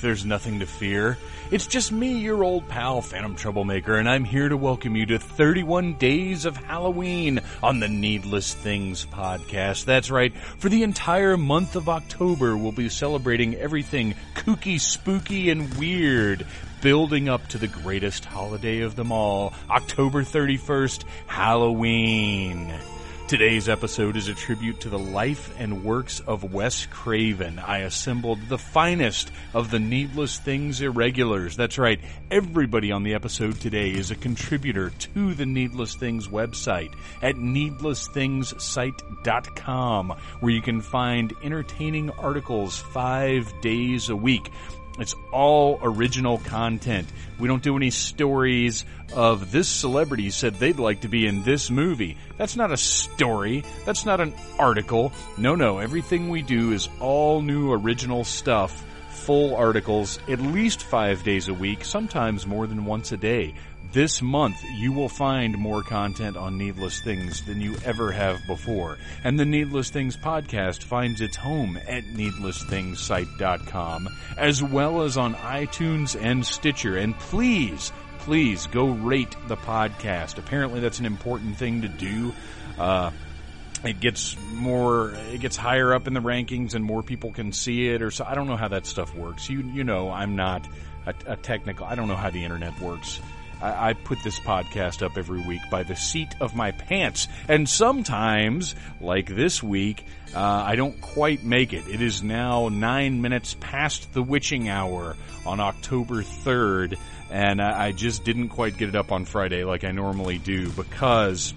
There's nothing to fear. It's just me, your old pal, Phantom Troublemaker, and I'm here to welcome you to 31 Days of Halloween on the Needless Things podcast. That's right, for the entire month of October, we'll be celebrating everything kooky, spooky, and weird, building up to the greatest holiday of them all, October 31st, Halloween. Today's episode is a tribute to the life and works of Wes Craven. I assembled the finest of the Needless Things Irregulars. That's right, everybody on the episode today is a contributor to the Needless Things website at needlessthingssite.com, where you can find entertaining articles five days a week. It's all original content. We don't do any stories of this celebrity said they'd like to be in this movie. That's not a story. That's not an article. No, no. Everything we do is all new original stuff. Full articles, at least five days a week, sometimes more than once a day. This month, you will find more content on Needless Things than you ever have before. And the Needless Things podcast finds its home at needlessthingssite.com, as well as on iTunes and Stitcher. And please, please go rate the podcast. Apparently that's an important thing to do. Uh, it gets more it gets higher up in the rankings and more people can see it or so I don't know how that stuff works. You you know I'm not a, a technical I don't know how the internet works. I, I put this podcast up every week by the seat of my pants and sometimes like this week uh, I don't quite make it. It is now nine minutes past the witching hour on October 3rd and I, I just didn't quite get it up on Friday like I normally do because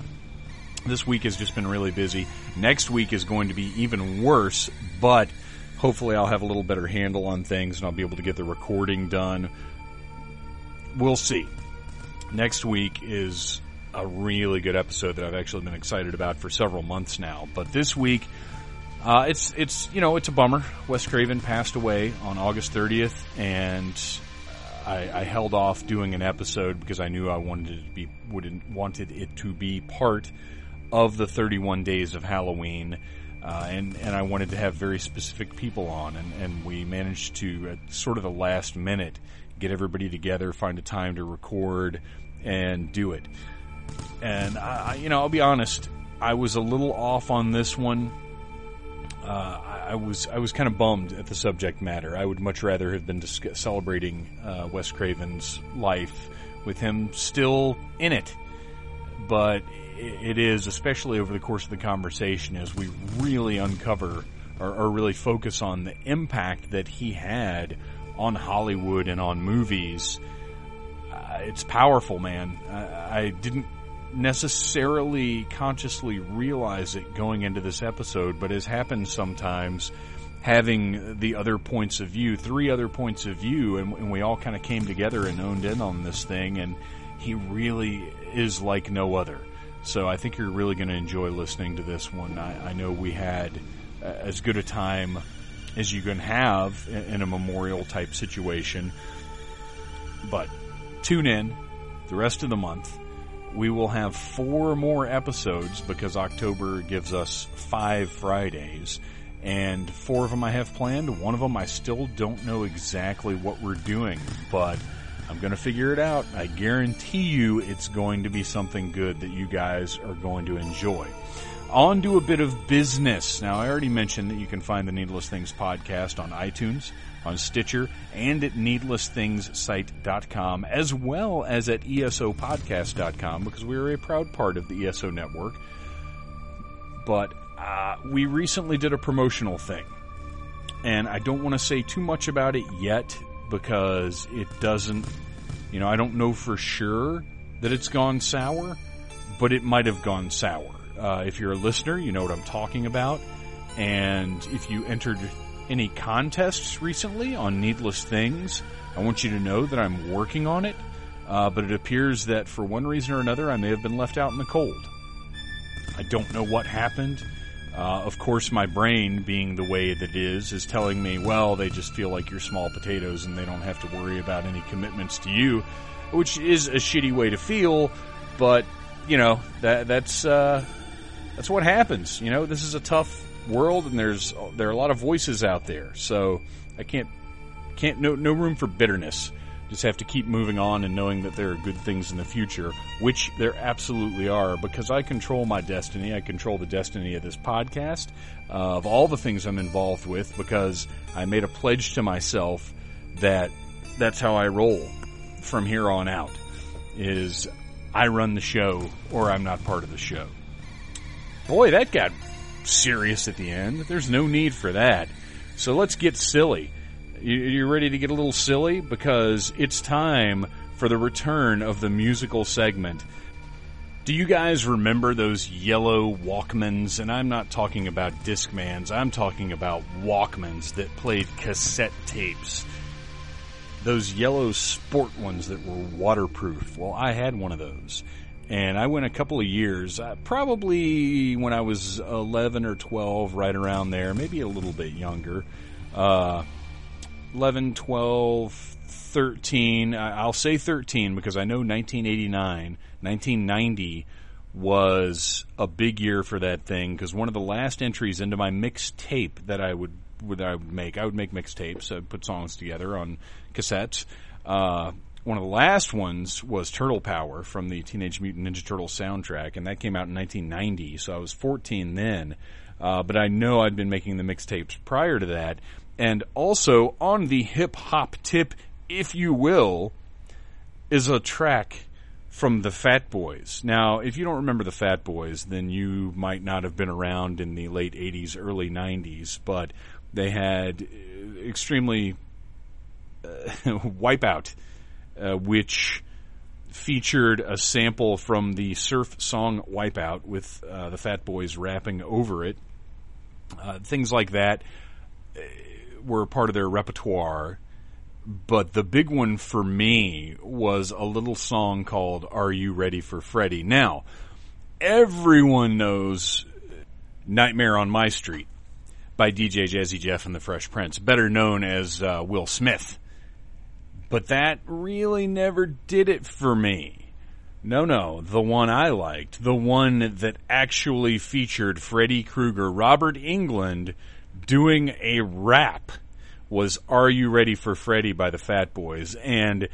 this week has just been really busy. Next week is going to be even worse, but hopefully I'll have a little better handle on things and I'll be able to get the recording done. We'll see. Next week is a really good episode that I've actually been excited about for several months now. But this week, uh, it's it's you know it's a bummer. Wes Craven passed away on August 30th, and I, I held off doing an episode because I knew I wanted it to be would wanted it to be part of the 31 days of Halloween. Uh, and and I wanted to have very specific people on, and, and we managed to at sort of the last minute get everybody together, find a time to record, and do it. And I, you know, I'll be honest, I was a little off on this one. Uh, I, was I was kind of bummed at the subject matter. I would much rather have been celebrating uh, Wes Craven's life with him still in it but it is, especially over the course of the conversation, as we really uncover or, or really focus on the impact that he had on Hollywood and on movies. Uh, it's powerful, man. I, I didn't necessarily consciously realize it going into this episode, but as happens sometimes, having the other points of view, three other points of view, and, and we all kind of came together and owned in on this thing. And he really is like no other. So I think you're really going to enjoy listening to this one. I, I know we had uh, as good a time as you can have in, in a memorial type situation. But tune in the rest of the month. We will have four more episodes because October gives us five Fridays. And four of them I have planned. One of them I still don't know exactly what we're doing, but I'm going to figure it out. I guarantee you it's going to be something good that you guys are going to enjoy. On to a bit of business. Now, I already mentioned that you can find the Needless Things podcast on iTunes, on Stitcher, and at needlessthingssite.com, as well as at esopodcast.com, because we are a proud part of the ESO network. But uh, we recently did a promotional thing. And I don't want to say too much about it yet because it doesn't, you know, I don't know for sure that it's gone sour, but it might have gone sour. Uh, if you're a listener, you know what I'm talking about. And if you entered any contests recently on Needless Things, I want you to know that I'm working on it. Uh, but it appears that for one reason or another, I may have been left out in the cold. I don't know what happened. Uh, of course, my brain, being the way that it is, is telling me, well, they just feel like you're small potatoes and they don't have to worry about any commitments to you, which is a shitty way to feel, but, you know, that, that's, uh, that's what happens. You know, this is a tough world, and there's there are a lot of voices out there. So I can't can't no no room for bitterness. Just have to keep moving on and knowing that there are good things in the future, which there absolutely are, because I control my destiny. I control the destiny of this podcast, uh, of all the things I'm involved with, because I made a pledge to myself that that's how I roll from here on out. Is I run the show or I'm not part of the show. Boy, that got serious at the end. There's no need for that. So let's get silly. You, are ready to get a little silly? Because it's time for the return of the musical segment. Do you guys remember those yellow Walkmans? And I'm not talking about Discmans, I'm talking about Walkmans that played cassette tapes. Those yellow sport ones that were waterproof. Well, I had one of those and I went a couple of years, uh, probably when I was 11 or 12, right around there, maybe a little bit younger. Uh, 11, 12, 13. I'll say 13 because I know 1989, 1990 was a big year for that thing because one of the last entries into my mixtape that I would that I would make, I would make mixtapes, I'd put songs together on cassettes. Uh, one of the last ones was Turtle Power from the Teenage Mutant Ninja Turtle soundtrack, and that came out in 1990. So I was 14 then, uh, but I know I'd been making the mixtapes prior to that. And also on the hip hop tip, if you will, is a track from the Fat Boys. Now, if you don't remember the Fat Boys, then you might not have been around in the late 80s, early 90s, but they had extremely uh, wipeout uh, which featured a sample from the surf song Wipeout with uh, the Fat Boys rapping over it. Uh, things like that uh, were part of their repertoire. But the big one for me was a little song called Are You Ready for Freddy? Now, everyone knows Nightmare on My Street by DJ Jazzy Jeff and the Fresh Prince, better known as uh, Will Smith. But that really never did it for me. No, no, the one I liked, the one that actually featured Freddy Krueger, Robert Englund doing a rap was Are You Ready for Freddy by the Fat Boys. And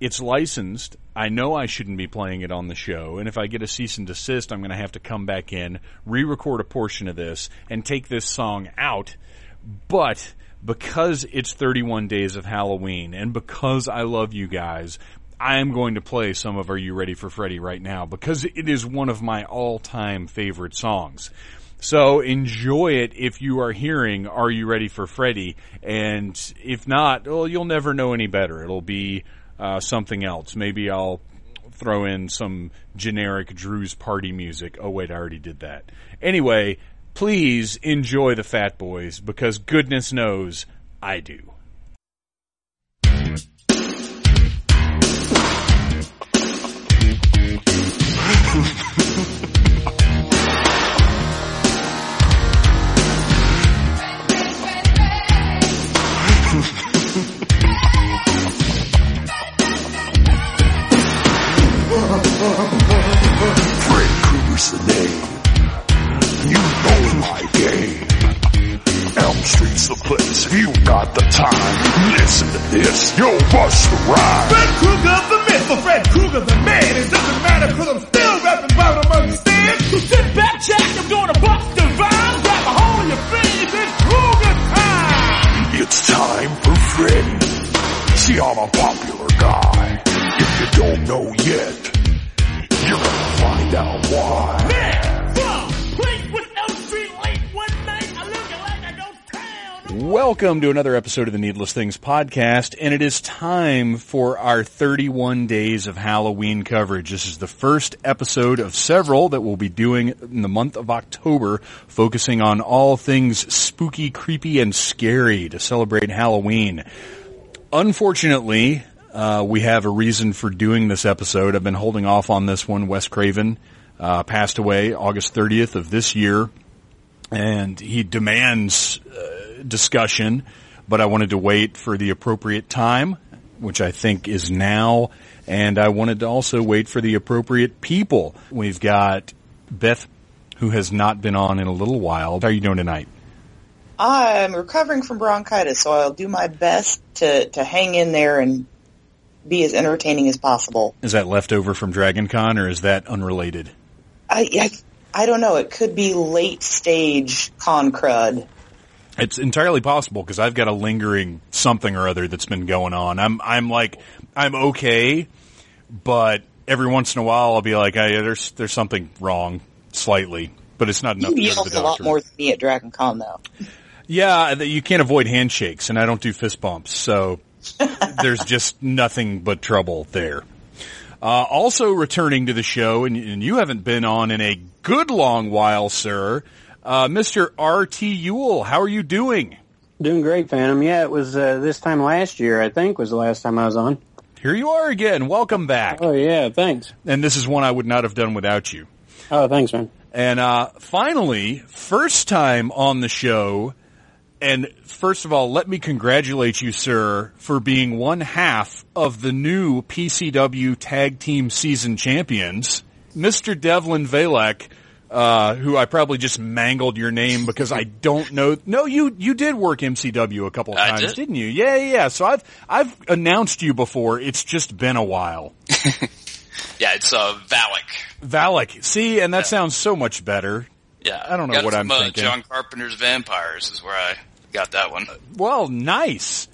it's licensed. I know I shouldn't be playing it on the show. And if I get a cease and desist, I'm going to have to come back in, re record a portion of this, and take this song out. But because it's 31 days of Halloween and because I love you guys, I am going to play some of Are You Ready for Freddy right now because it is one of my all time favorite songs. So enjoy it if you are hearing Are You Ready for Freddy? And if not, well, you'll never know any better. It'll be uh, something else. Maybe I'll throw in some generic Drew's party music. Oh, wait, I already did that. Anyway, please enjoy the Fat Boys because goodness knows I do. Fred the name. You know my game. Elm Street's the place. If you got the time, listen to this. You'll bust the rhyme. Fred Krueger the myth, but Fred Krueger the man. It doesn't matter cause I'm still rapping about him, understand? So sit back, check, I'm gonna bust the rhyme. Grab a hold of your face, it's Krueger time! It's time for Freddy. See, I'm a popular guy. If you don't know yet, gonna out why. Man, from Late with Elm Street late one night, I looking like I go town. Welcome to another episode of the Needless Things podcast, and it is time for our 31 days of Halloween coverage. This is the first episode of several that we'll be doing in the month of October, focusing on all things spooky, creepy, and scary to celebrate Halloween. Unfortunately, uh, we have a reason for doing this episode. I've been holding off on this one. Wes Craven uh, passed away August 30th of this year, and he demands uh, discussion, but I wanted to wait for the appropriate time, which I think is now, and I wanted to also wait for the appropriate people. We've got Beth, who has not been on in a little while. How are you doing tonight? I'm recovering from bronchitis, so I'll do my best to, to hang in there and be as entertaining as possible. Is that leftover from Dragon Con, or is that unrelated? I, I, I don't know. It could be late stage con crud. It's entirely possible because I've got a lingering something or other that's been going on. I'm I'm like I'm okay, but every once in a while I'll be like, hey, there's there's something wrong slightly, but it's not enough You to yelled a lot more than me at Dragon Con, though. Yeah, you can't avoid handshakes, and I don't do fist bumps, so there's just nothing but trouble there. Uh, also returning to the show, and, and you haven't been on in a good long while, sir. Uh, Mr. R.T. Ewell, how are you doing? Doing great, Phantom. Yeah, it was uh, this time last year, I think, was the last time I was on. Here you are again. Welcome back. Oh, yeah, thanks. And this is one I would not have done without you. Oh, thanks, man. And uh, finally, first time on the show. And first of all, let me congratulate you, sir, for being one half of the new PCW Tag Team Season Champions. Mr. Devlin Valek, uh, who I probably just mangled your name because I don't know. No, you you did work MCW a couple of times, did. not you? Yeah, yeah. yeah. So I've I've announced you before. It's just been a while. Yeah, it's uh, Valak. Valek, see, and that sounds so much better. Yeah, I don't know what I'm uh, thinking. John Carpenter's Vampires is where I got that one. Well, nice.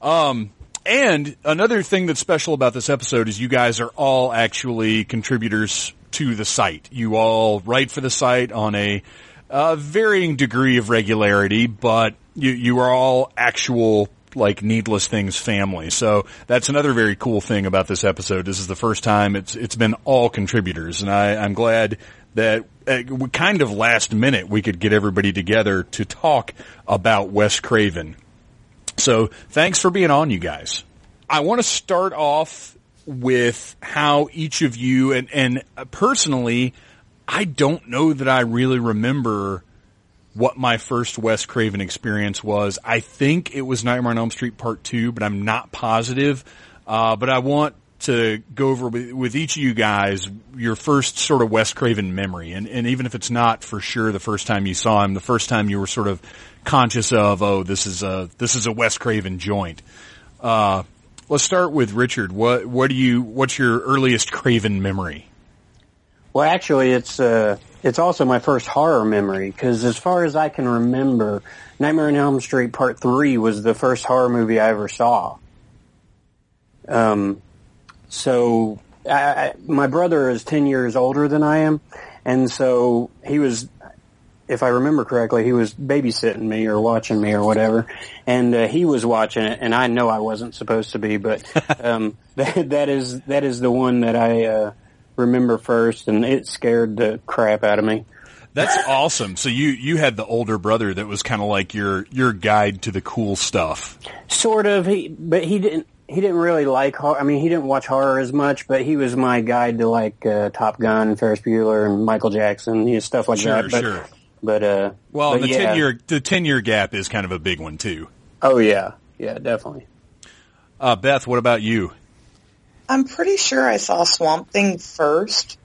Um, and another thing that's special about this episode is you guys are all actually contributors to the site. You all write for the site on a uh, varying degree of regularity, but you you are all actual like needless things family. So that's another very cool thing about this episode. This is the first time it's it's been all contributors, and I, I'm glad that uh, kind of last minute we could get everybody together to talk about Wes Craven. So thanks for being on, you guys. I want to start off with how each of you and and personally, I don't know that I really remember what my first Wes Craven experience was. I think it was Nightmare on Elm Street Part Two, but I'm not positive. Uh, but I want to go over with, each of you guys your first sort of Wes Craven memory, and, and even if it's not for sure the first time you saw him, the first time you were sort of conscious of, oh, this is a this is a Wes Craven joint. Uh, let's start with Richard. What what do you what's your earliest Craven memory? Well, actually, it's uh, it's also my first horror memory because, as far as I can remember, Nightmare on Elm Street Part Three was the first horror movie I ever saw. Um, so I, I, my brother is ten years older than I am, and so he was, if I remember correctly, he was babysitting me or watching me or whatever, and uh, he was watching it, and I know I wasn't supposed to be, but um, that that is that is the one that I. Uh, remember first, and it scared the crap out of me. That's awesome. So you you had the older brother that was kind of like your your guide to the cool stuff. Sort of, he, but he didn't. He didn't really like horror. I mean, he didn't watch horror as much, but he was my guide to like uh, Top Gun, Ferris Bueller, and Michael Jackson, you know, stuff like Sure, that. But, sure. But uh, Well, but the yeah. ten year the ten year gap is kind of a big one too. Oh yeah, yeah, definitely. Uh, Beth, what about you? I'm pretty sure I saw Swamp Thing first,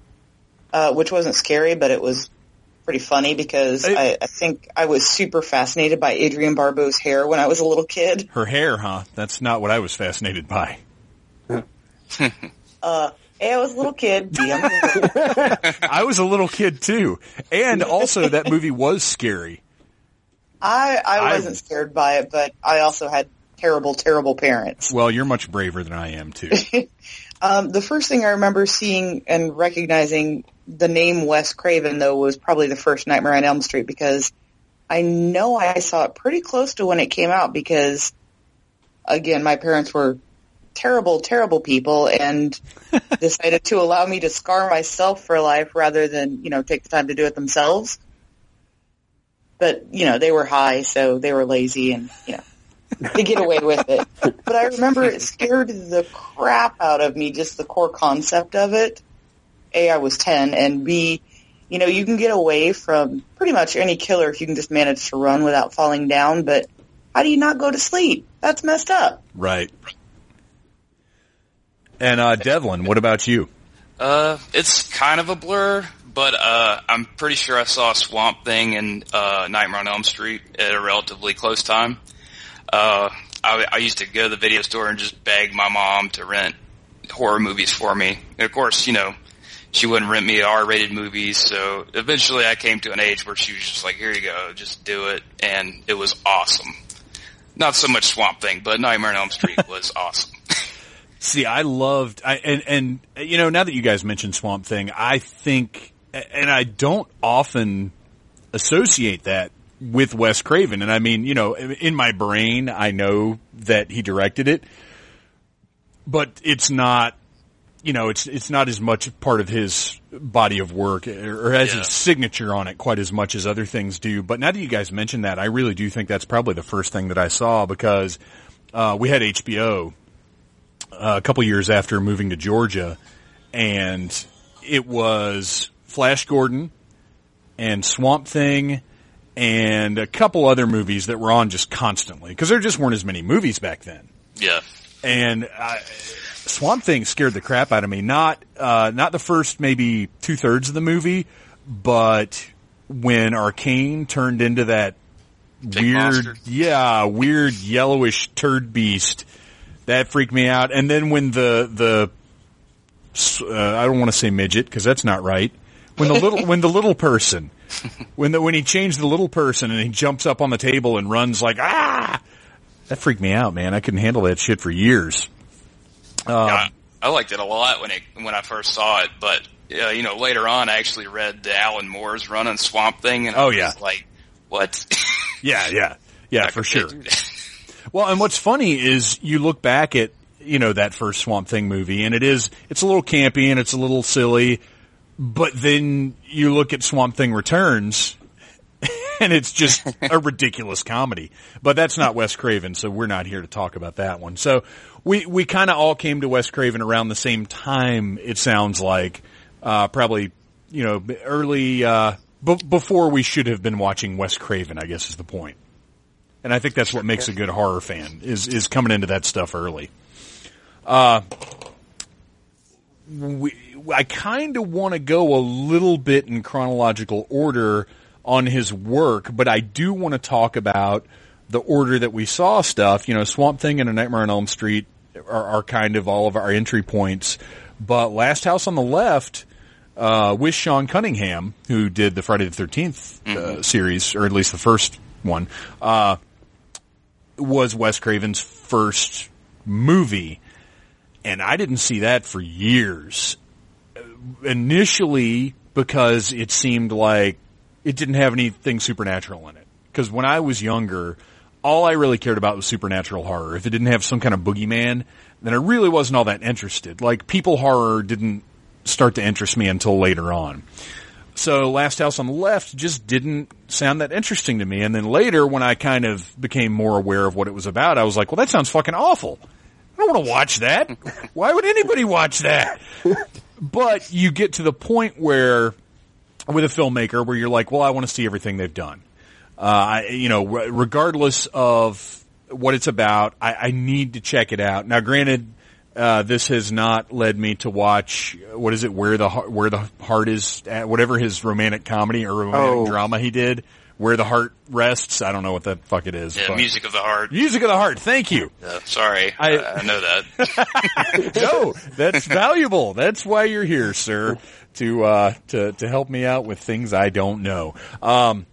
uh, which wasn't scary, but it was pretty funny because I, I think I was super fascinated by Adrienne Barbeau's hair when I was a little kid. Her hair, huh? That's not what I was fascinated by. Uh, I was a little kid. I was a little kid too, and also that movie was scary. I, I I- wasn't scared by it, but I also had terrible, terrible parents. Well, you're much braver than I am too. Um, the first thing I remember seeing and recognizing the name Wes Craven, though, was probably the first Nightmare on Elm Street because I know I saw it pretty close to when it came out because, again, my parents were terrible, terrible people and decided to allow me to scar myself for life rather than, you know, take the time to do it themselves. But, you know, they were high, so they were lazy and, you know, they get away with it. But I remember it scared the crap out of me, just the core concept of it. A, I was 10, and B, you know, you can get away from pretty much any killer if you can just manage to run without falling down, but how do you not go to sleep? That's messed up. right. And uh, Devlin, what about you? Uh, it's kind of a blur, but uh, I'm pretty sure I saw Swamp Thing and uh, Nightmare on Elm Street at a relatively close time. Uh, I, I used to go to the video store and just beg my mom to rent horror movies for me. And of course, you know, she wouldn't rent me R-rated movies, so eventually I came to an age where she was just like, "Here you go, just do it," and it was awesome. Not so much Swamp Thing, but Nightmare on Elm Street was awesome. See, I loved, I, and, and, you know, now that you guys mentioned Swamp Thing, I think, and I don't often associate that with Wes Craven. And I mean, you know, in my brain, I know that he directed it, but it's not, you know, it's, it's not as much part of his body of work or has Yeah. his signature on it quite as much as other things do. But now that you guys mentioned that, I really do think that's probably the first thing that I saw because, uh, we had HBO uh, a couple years after moving to Georgia, and it was Flash Gordon and Swamp Thing and a couple other movies that were on just constantly because there just weren't as many movies back then. yeah. And I, Swamp Thing scared the crap out of me. Not uh, not the first maybe two thirds of the movie, but when Arcane turned into that Big weird, monster. yeah, weird yellowish turd beast. That freaked me out. And then when the the uh, I don't want to say midget because that's not right. When the little when the little person when the when he changed the little person and he jumps up on the table and runs like ah that freaked me out, man. I couldn't handle that shit for years. Uh, Yeah, I liked it a lot when it when I first saw it, but uh, you know later on I actually read the Alan Moore's Run on Swamp Thing, and I Oh, was yeah. like what? Yeah, yeah, yeah, for sure. Well, and what's funny is you look back at you know that first Swamp Thing movie, and it is it's a little campy and it's a little silly, but then you look at Swamp Thing Returns, and it's just a ridiculous comedy. But that's not Wes Craven, so we're not here to talk about that one. So we we kind of all came to Wes Craven around the same time. It sounds like uh, probably you know early uh, b- before we should have been watching Wes Craven. I guess is the point. And I think that's what makes a good horror fan is is coming into that stuff early. Uh, we, I kind of want to go a little bit in chronological order on his work, but I do want to talk about the order that we saw stuff. You know, Swamp Thing and A Nightmare on Elm Street are, are kind of all of our entry points. But Last House on the Left, uh, with Sean Cunningham, who did the Friday the 13th uh, series, or at least the first one, uh, was Wes Craven's first movie. And I didn't see that for years. Initially, because it seemed like it didn't have anything supernatural in it. Because when I was younger, all I really cared about was supernatural horror. If it didn't have some kind of boogeyman, then I really wasn't all that interested. Like people horror didn't start to interest me until later on. so Last House on the Left just didn't sound that interesting to me. And then later, when I kind of became more aware of what it was about, I was like, well, that sounds fucking awful. I don't want to watch that. Why would anybody watch that? But you get to the point where, with a filmmaker, where you're like, well, I want to see everything they've done. Uh, I, you know, re- regardless of what it's about, I, I need to check it out. Now, granted, uh, this has not led me to watch what is it? Where the Heart- where the heart is, at, whatever his romantic comedy or romantic Oh. drama he did. Where the heart rests. I don't know what the fuck it is. Yeah, but- music of the heart. Music of the heart. Thank you. Uh, sorry, I- I, I know that. no, that's valuable. That's why you're here, sir, to uh, to to help me out with things I don't know. Um,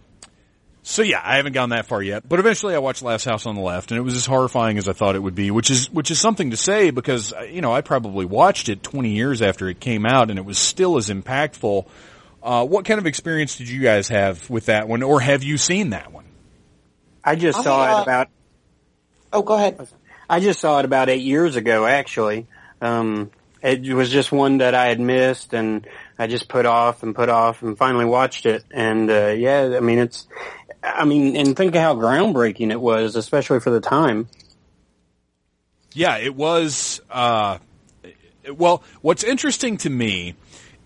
so yeah, I haven't gone that far yet, but eventually I watched Last House on the Left, and it was as horrifying as I thought it would be, which is which is something to say because uh, you know I probably watched it 20 years after it came out, and it was still as impactful. Uh, what kind of experience did you guys have with that one, or have you seen that one? I just I, saw uh, it about Oh, go ahead. I just saw it about eight years ago, actually. Um, it was just one that I had missed, and I just put off and put off, and finally watched it. And uh, yeah, I mean, it's, I mean, and think of how groundbreaking it was, especially for the time. Yeah, it was. Uh, well, what's interesting to me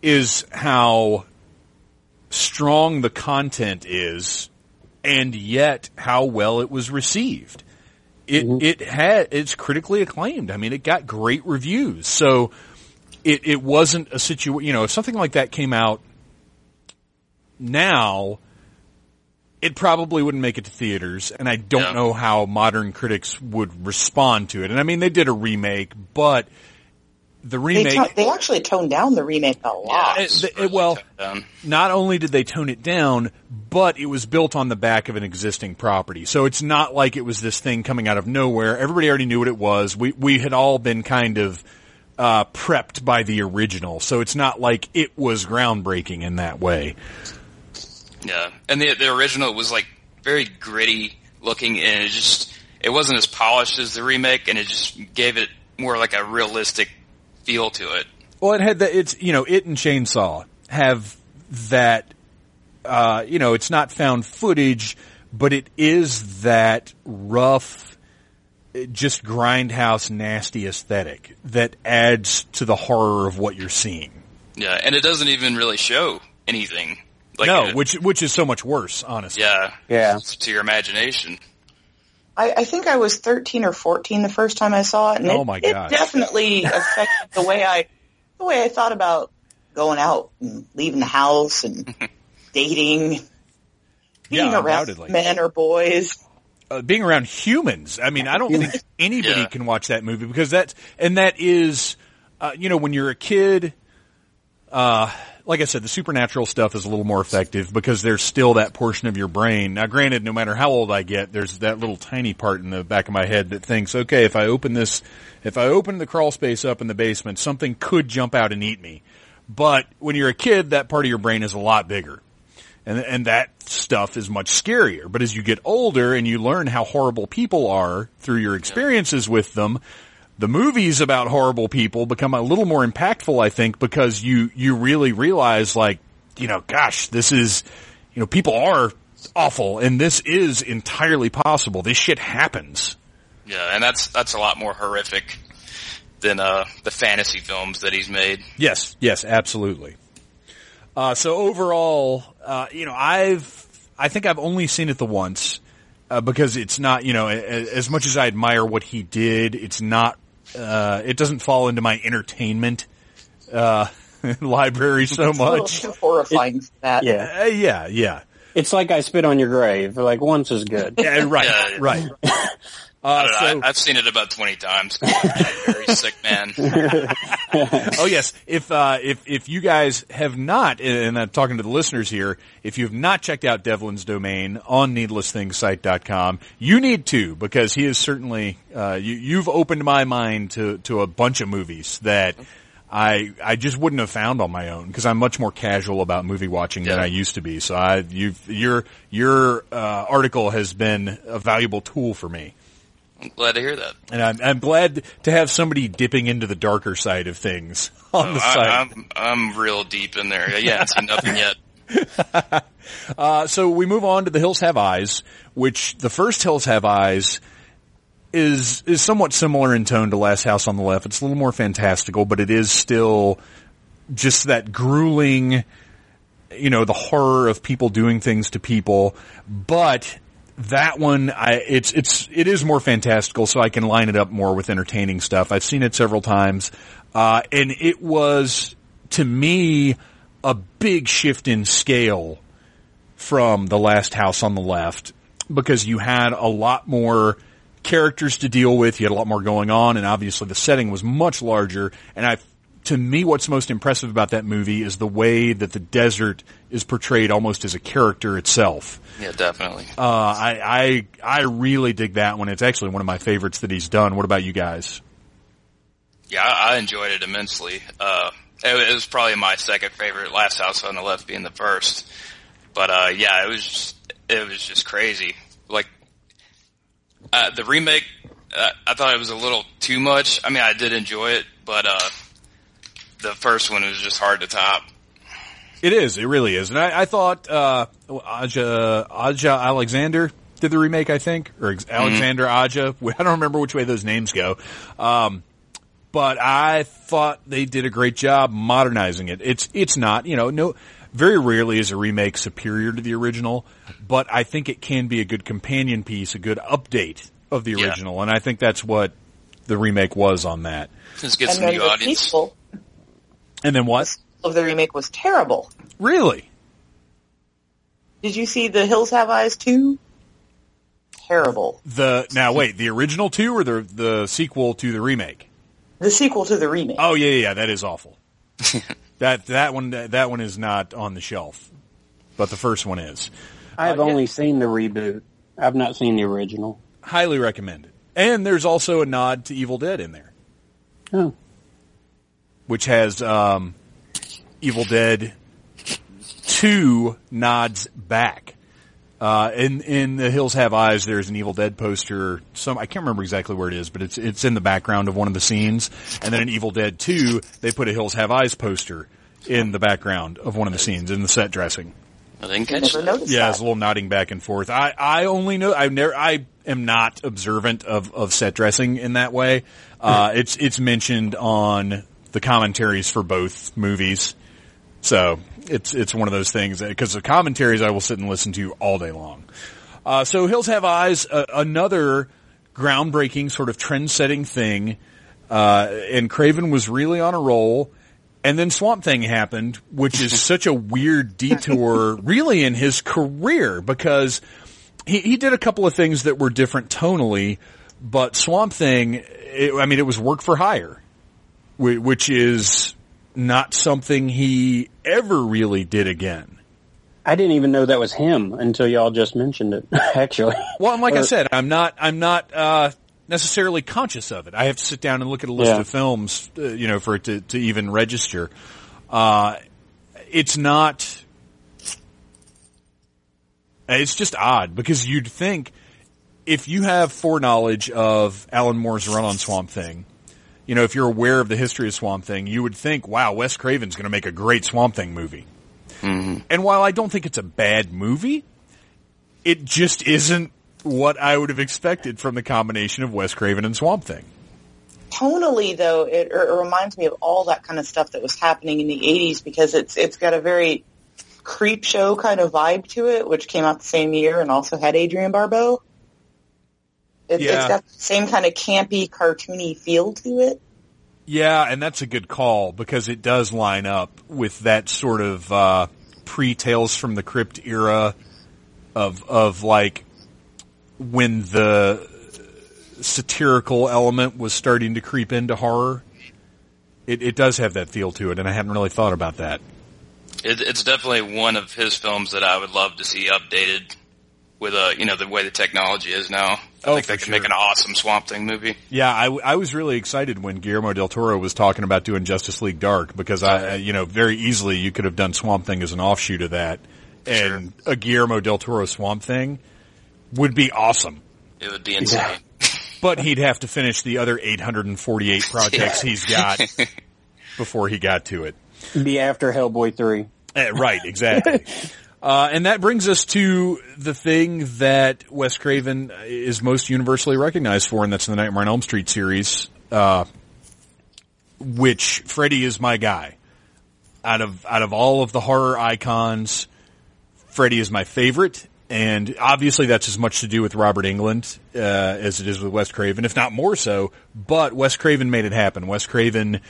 is how strong the content is, and yet how well it was received. It it had it's critically acclaimed. I mean, it got great reviews. So it it wasn't a situation. You know, if something like that came out now, it probably wouldn't make it to theaters, and I don't Yeah. know how modern critics would respond to it. And I mean, they did a remake, but the They, remake—they actually toned down the remake a lot. it- the- it- well, not only did they tone it down, but it was built on the back of an existing property. So it's not like it was this thing coming out of nowhere. Everybody already knew what it was. We we had all been kind of uh, prepped by the original, so it's not like it was groundbreaking in that way. yeah, and the the original was like very gritty looking, and it just it wasn't as polished as the remake, and it just gave it more like a realistic feel to it. Well, it had that. It's you know, it and Chainsaw have that. Uh, you know, it's not found footage, but it is that rough, just grindhouse, nasty aesthetic that adds to the horror of what you're seeing. Yeah, and it doesn't even really show anything. Like no, it- which which is so much worse, honestly. yeah, Yeah. to your imagination. I, I think I was 13 or 14 the first time I saw it, and Oh it, my it gosh. definitely affected the way I the way I thought about going out and leaving the house and dating, being Yeah, around men or boys. Uh, being around humans. I mean, I don't think anybody Yeah. can watch that movie because that's and that is, uh, you know, when you're a kid. Uh, like I said, the supernatural stuff is a little more effective because there's still that portion of your brain. Now, granted, no matter how old I get, there's that little tiny part in the back of my head that thinks, okay, if I open this, if I open the crawl space up in the basement, something could jump out and eat me. But when you're a kid, that part of your brain is a lot bigger and and that stuff is much scarier. But as you get older and you learn how horrible people are through your experiences with them, the movies about horrible people become a little more impactful, I think, because you you really realize, like, you know, gosh, this is, you know, people are awful, and this is entirely possible. This shit happens. Yeah, and that's that's a lot more horrific than uh, the fantasy films that he's made. Yes, yes, absolutely. Uh, so overall, uh, you know, I've, I think I've only seen it the once, uh, because it's not, you know, a- a- as much as I admire what he did, it's not, uh, it doesn't fall into my entertainment, uh, library so It's much. too horrifying for that. Yeah. Uh, yeah, yeah. It's like I spit on your grave. Like once is good. Yeah, right, right. I Uh, know, so, I, I've seen it about twenty times. Very sick man. oh yes, if uh, if if you guys have not, and I'm talking to the listeners here, if you have not checked out Devlin's domain on needlessthingssite.com, you need to because he is certainly uh, you, you've opened my mind to to a bunch of movies that. I I just wouldn't have found on my own because I'm much more casual about movie watching than I used to be. So I you've your your uh, article has been a valuable tool for me. I'm glad to hear that. And I'm, I'm glad to have somebody dipping into the darker side of things on the I, site. I'm I'm real deep in there. Yeah, I nothing yet. uh, so we move on to the Hills Have Eyes, which the first Hills Have Eyes is is somewhat similar in tone to Last House on the Left. It's a little more fantastical, but it is still just that grueling, you know, the horror of people doing things to people. But that one, I, it's it's it is more fantastical, so I can line it up more with entertaining stuff. I've seen it several times, uh, and it was to me a big shift in scale from the last house on the left because you had a lot more characters to deal with. You had a lot more going on, and obviously the setting was much larger. And I, to me, what's most impressive about that movie is the way that the desert is portrayed almost as a character itself. Yeah, definitely. Uh, I, I, I really dig that one. It's actually one of my favorites that he's done. What about you guys? Yeah, I, enjoyed it immensely. Uh, it, it was probably my second favorite. Last House on the Left being the first, but uh, yeah, it was just, it was just crazy. Like uh, the remake, uh, I thought it was a little too much. I mean, I did enjoy it, but uh, the first one was just hard to top. It is. It really is. And I, I thought uh, Aja Aja Alexander did the remake. I think, or Alexander Aja. I don't remember which way those names go. Um, but I thought they did a great job modernizing it. It's it's not you know no very rarely is a remake superior to the original, but I think it can be a good companion piece, a good update of the Yeah. original, and I think that's what the remake was on that. Just get some new audience. sequel And then what? of the remake was terrible. Really? Did you see The Hills Have Eyes 2? Terrible. The now wait, the original two or the the sequel to the remake? The sequel to the remake. Oh yeah, yeah, yeah, that is awful. that that one that one is not on the shelf, but the first one is. I've Uh, yeah. only seen the reboot. I've not seen the original. Highly recommended. And there's also a nod to Evil Dead in there, Oh, which has um, Evil Dead two nods back. Uh, in in the Hills Have Eyes, there's an Evil Dead poster. Some I can't remember exactly where it is, but it's it's in the background of one of the scenes. And then in Evil Dead Two, they put a Hills Have Eyes poster in the background of one of the scenes in the set dressing. I didn't catch never that. Yeah, that. it's a little nodding back and forth. I, I only know, I never, I am not observant of, of set dressing in that way. Uh, it's, it's mentioned on the commentaries for both movies. So it's, it's one of those things because the commentaries I will sit and listen to all day long. Uh, so Hills Have Eyes, uh, another groundbreaking sort of trend setting thing. Uh, and Craven was really on a roll. And then Swamp Thing happened, which is such a weird detour really in his career because he, he did a couple of things that were different tonally, but Swamp Thing, it, I mean, it was work for hire, which is not something he ever really did again. I didn't even know that was him until y'all just mentioned it. Actually, Well, and like I said, I'm not, I'm not, uh, necessarily conscious of it. I have to sit down and look at a list Yeah. of films, uh, you know, for it to, to even register. Uh, it's not, it's just odd because you'd think if you have foreknowledge of Alan Moore's run on Swamp Thing, you know, if you're aware of the history of Swamp Thing, you would think, wow, Wes Craven's going to make a great Swamp Thing movie. Mm-hmm. And while I don't think it's a bad movie, it just isn't what I would have expected from the combination of Wes Craven and Swamp Thing. tonally though it, it reminds me of all that kind of stuff that was happening in the 80s because it's it's got a very Creepshow kind of vibe to it which came out the same year and also had Adrienne Barbeau it, Yeah. it's got the same kind of campy cartoony feel to it Yeah, and that's a good call because it does line up with that sort of uh, pre Tales from the Crypt era of of like when the satirical element was starting to creep into horror. It, it does have that feel to it, and I hadn't really thought about that. It, it's definitely one of his films that I would love to see updated with uh you know the way the technology is now. I Oh, think they could sure. make an awesome Swamp Thing movie. Yeah, I, I was really excited when Guillermo del Toro was talking about doing Justice League Dark because I, I- you know, very easily you could have done Swamp Thing as an offshoot of that, and a Guillermo del Toro Swamp Thing would be awesome. It would be insane. But he'd have to finish the other 848 projects he's got before he got to it. be after Hellboy three. Eh, right, exactly. Uh, and that brings us to the thing that Wes Craven is most universally recognized for, and that's the Nightmare on Elm Street series, uh, which Freddy is my guy. Out of out of all of the horror icons, Freddy is my favorite, and obviously that's as much to do with Robert Englund uh, as it is with Wes Craven, if not more so. But Wes Craven made it happen. Wes Craven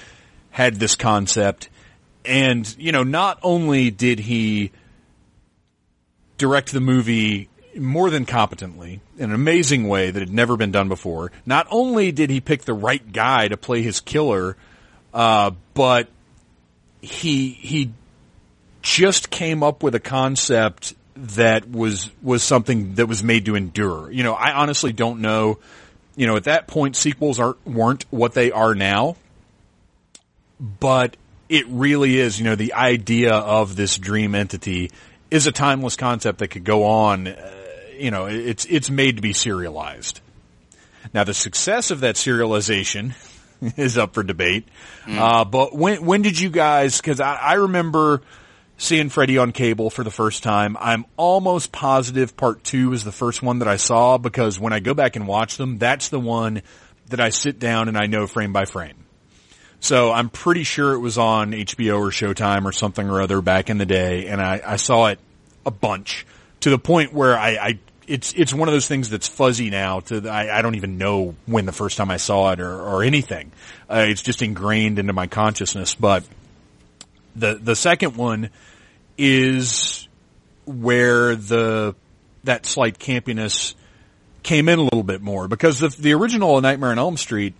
had this concept, and you know, not only did he direct the movie more than competently in an amazing way that had never been done before. Not only did he pick the right guy to play his killer, uh, but he he just came up with a concept that was was something that was made to endure. You know, I honestly don't know. You know, at that point, sequels aren't weren't what they are now, but it really is. You know, the idea of this dream entity is a timeless concept that could go on. Uh, you know, it's it's made to be serialized. Now, the success of that serialization is up for debate. Uh, but when when did you guys? Because I, I remember seeing Freddy on cable for the first time. I'm almost positive Part Two is the first one that I saw because when I go back and watch them, that's the one that I sit down and I know frame by frame. So I'm pretty sure it was on HBO or Showtime or something or other back in the day, and I, I saw it a bunch to the point where I, I it's it's one of those things that's fuzzy now. To the, I, I don't even know when the first time I saw it or, or anything. Uh, it's just ingrained into my consciousness. But the the second one is where the that slight campiness came in a little bit more because the the original Nightmare on Elm Street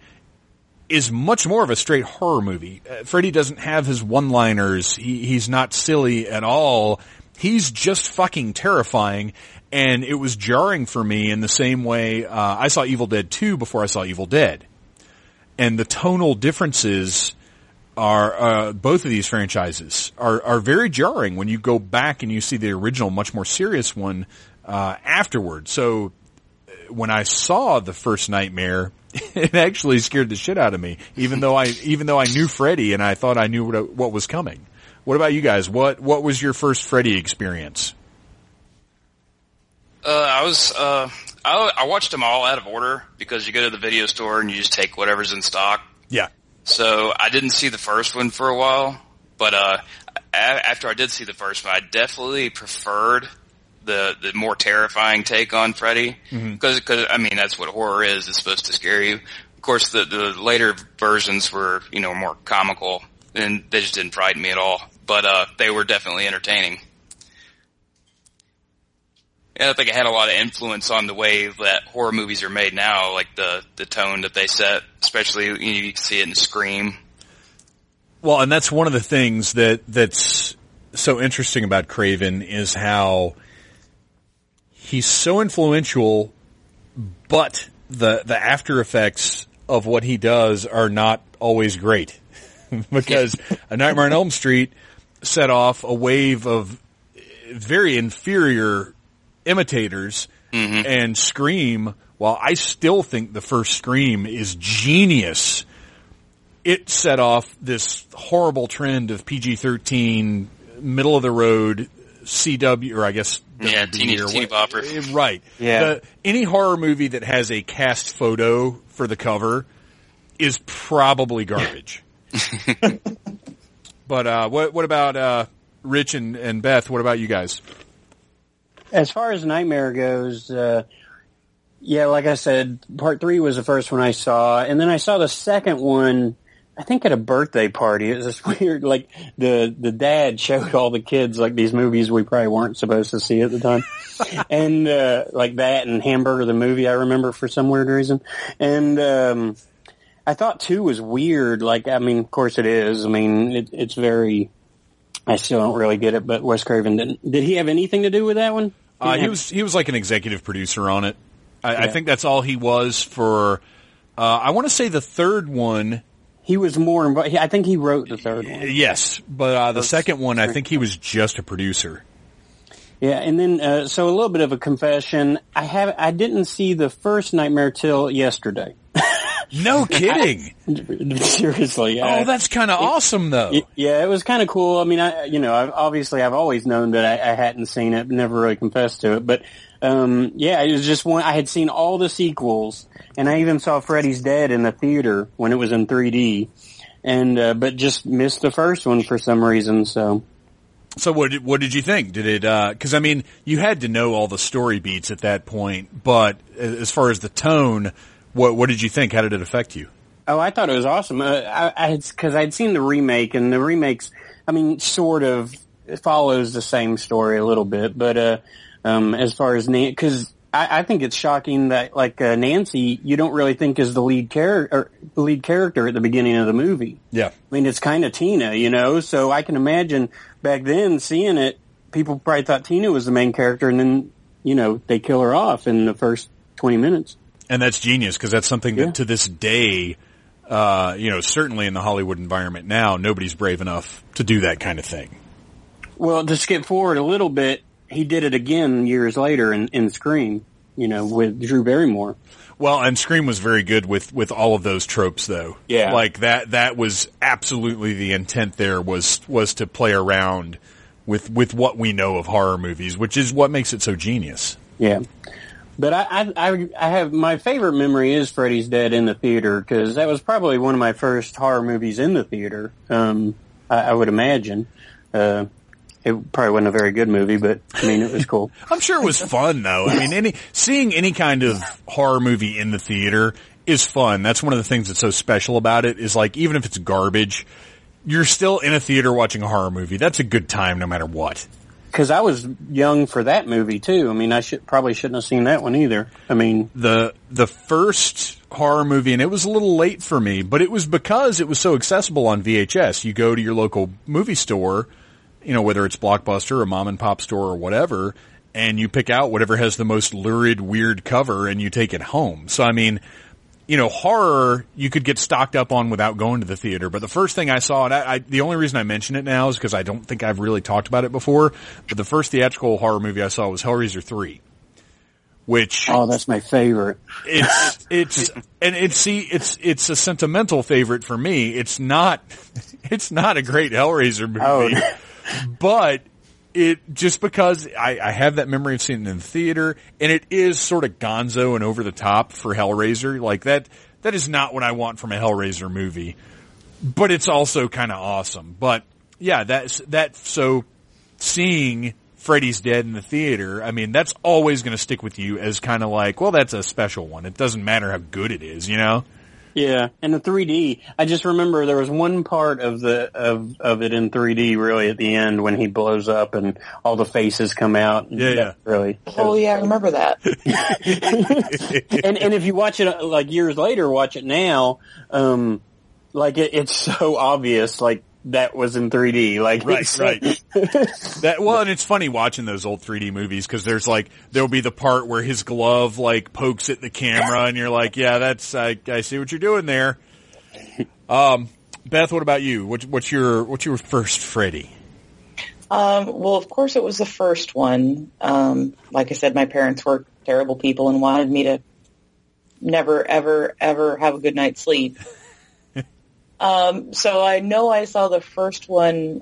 is much more of a straight horror movie. Uh, Freddy doesn't have his one-liners. He, he's not silly at all. He's just fucking terrifying. And it was jarring for me in the same way, uh, I saw Evil Dead 2 before I saw Evil Dead. And the tonal differences are, uh, both of these franchises are, are very jarring when you go back and you see the original, much more serious one, uh, afterward. So when I saw the first Nightmare, it actually scared the shit out of me. Even though I, even though I knew Freddy and I thought I knew what, what was coming. What about you guys? What what was your first Freddy experience? Uh, I was uh, I, I watched them all out of order because you go to the video store and you just take whatever's in stock. Yeah. So I didn't see the first one for a while, but uh, a- after I did see the first one, I definitely preferred the the more terrifying take on Freddy because I mean that's what horror is. It's supposed to scare you. Of course, the the later versions were you know more comical and they just didn't frighten me at all. But uh, they were definitely entertaining. And I think it had a lot of influence on the way that horror movies are made now, like the the tone that they set, especially you, know, you see it in Scream. Well, and that's one of the things that that's so interesting about Craven is how he's so influential, but the the after effects of what he does are not always great. because A Nightmare on Elm Street set off a wave of very inferior imitators mm-hmm. and Scream, while I still think the first Scream is genius, it set off this horrible trend of PG-13, middle of the road, CW, or I guess Yeah, WB teeny- or teeny bopper. eh, Right. Yeah. The- any horror movie that has a cast photo for the cover is probably garbage. but uh, what what about uh, Rich and, and Beth? What about you guys? As far as Nightmare goes, uh, yeah, like I said, part three was the first one I saw, and then I saw the second one. I think at a birthday party. It was this weird, like the the dad showed all the kids like these movies we probably weren't supposed to see at the time, and uh, like that and Hamburger the movie I remember for some weird reason, and um, I thought two was weird. Like I mean, of course it is. I mean, it, it's very. I still don't really get it, but Wes Craven didn't. Did he have anything to do with that one? Uh, he have- was he was like an executive producer on it. I, I think that's all he was for. Uh, I want to say the third one. He was more involved. I think he wrote the third one. Yes, but uh, the second one, I think he was just a producer. Yeah, and then uh, so a little bit of a confession. I have I didn't see the first Nightmare till yesterday. No kidding. Seriously. I- Oh, that's kind of awesome though. Y- Yeah, it was kind of cool. I mean, I, you know, I've, obviously I've always known that I, I hadn't seen it, never really confessed to it, but, um, yeah, it was just one, I had seen all the sequels and I even saw Freddy's Dead in the theater when it was in 3D and, uh, but just missed the first one for some reason, so. So what did, what did you think? Did it, uh 'cause cause I mean, you had to know all the story beats at that point, but as far as the tone, what, what did you think? How did it affect you? Oh, I thought it was awesome. Uh, I, I had because I'd seen the remake, and the remakes, I mean, sort of follows the same story a little bit, but uh, um, as far as because I, I think it's shocking that like uh, Nancy, you don't really think is the lead character, lead character at the beginning of the movie. Yeah. I mean, it's kind of Tina, you know. So I can imagine back then seeing it, people probably thought Tina was the main character, and then you know they kill her off in the first twenty minutes. And that's genius because that's something Yeah. that to this day, uh, you know, certainly in the Hollywood environment now, nobody's brave enough to do that kind of thing. Well, to skip forward a little bit, he did it again years later in, in Scream, you know, with Drew Barrymore. Well, and Scream was very good with, with all of those tropes though. Yeah. Like that, that was absolutely the intent there was, was to play around with, with what we know of horror movies, which is what makes it so genius. Yeah. But I, I, I, have, my favorite memory is Freddy's Dead in the theater, because that was probably one of my first horror movies in the theater, um, I, I would imagine. Uh, it probably wasn't a very good movie, but I mean, it was cool. I'm sure it was fun though. I mean, any, seeing any kind of horror movie in the theater is fun. That's one of the things that's so special about it is like, even if it's garbage, you're still in a theater watching a horror movie. That's a good time no matter what. Cause I was young for that movie too. I mean, I should, probably shouldn't have seen that one either. I mean, the the first horror movie, and it was a little late for me, but it was because it was so accessible on VHS. You go to your local movie store, you know, whether it's Blockbuster or mom and pop store or whatever, and you pick out whatever has the most lurid, weird cover, and you take it home. So I mean, you know, horror you could get stocked up on without going to the theater. But the first thing I saw, and I, I the only reason I mention it now is because I don't think I've really talked about it before. But the first theatrical horror movie I saw was Hellraiser three, which oh, that's my favorite. it's it's and it's see it's it's a sentimental favorite for me. It's not it's not a great Hellraiser oh. movie, Oh. but it just because I, I have that memory of seeing it in the theater, and it is sort of Gonzo and over the top for Hellraiser. Like that that is not what I want from a Hellraiser movie, but it's also kind of awesome. But yeah, that's that. So seeing Freddy's Dead in the theater, I mean, that's always going to stick with you as kind of like, well, that's a special one. It doesn't matter how good it is, you know? Yeah, and the 3D. I just remember there was one part of the of of it in 3D really at the end when he blows up and all the faces come out. Yeah, yeah. really. Oh yeah, I remember that. and and if you watch it uh, like years later, watch it now, um, like it, it's so obvious, like that was in 3D. Like Right, right. That well, and it's funny watching those old 3D movies because there's like there'll be the part where his glove like pokes at the camera, and you're like, yeah, that's I, I see what you're doing there. Um, Beth, what about you? What, what's your what's your first Freddy? Um, well, of course, it was the first one. Um, like I said, my parents were terrible people and wanted me to never, ever, ever have a good night's sleep. Um, so I know I saw the first one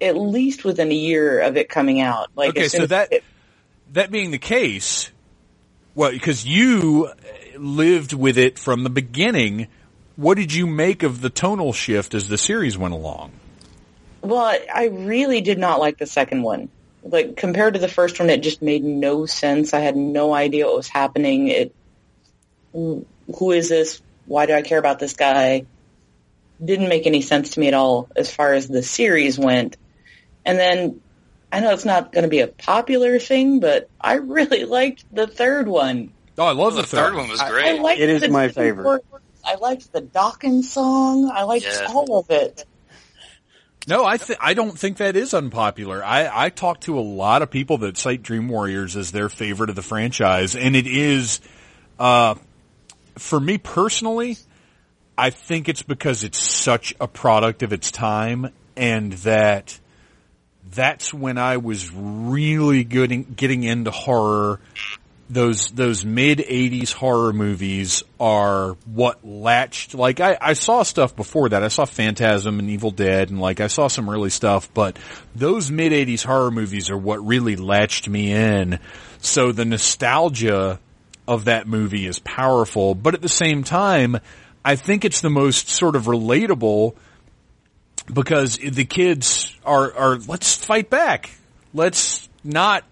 at least within a year of it coming out. Like, Okay, so that it- that being the case, well, because you lived with it from the beginning, what did you make of the tonal shift as the series went along? Well, I- really did not like the second one. Like compared to the first one, it just made no sense. I had no idea what was happening. It, who is this? Why do I care about this guy? Didn't make any sense to me at all as far as the series went. And then I know it's not going to be a popular thing, but I really liked the third one. Oh, I love the third one was I great. liked It is my favorite. Hortons. I liked the Dokken song. I liked Yeah. all of it. No, I th- I don't think that is unpopular. I I talk to a lot of people that cite Dream Warriors as their favorite of the franchise, and it is, uh, for me personally, I think it's because it's such a product of its time, and that that's when I was really getting getting into horror those those mid '80s horror movies are what latched. Like I, I saw stuff before that. I saw Phantasm and Evil Dead, and like I saw some early stuff. But those mid '80s horror movies are what really latched me in. So the nostalgia of that movie is powerful, but at the same time, I think it's the most sort of relatable because the kids are are let's fight back. Let's not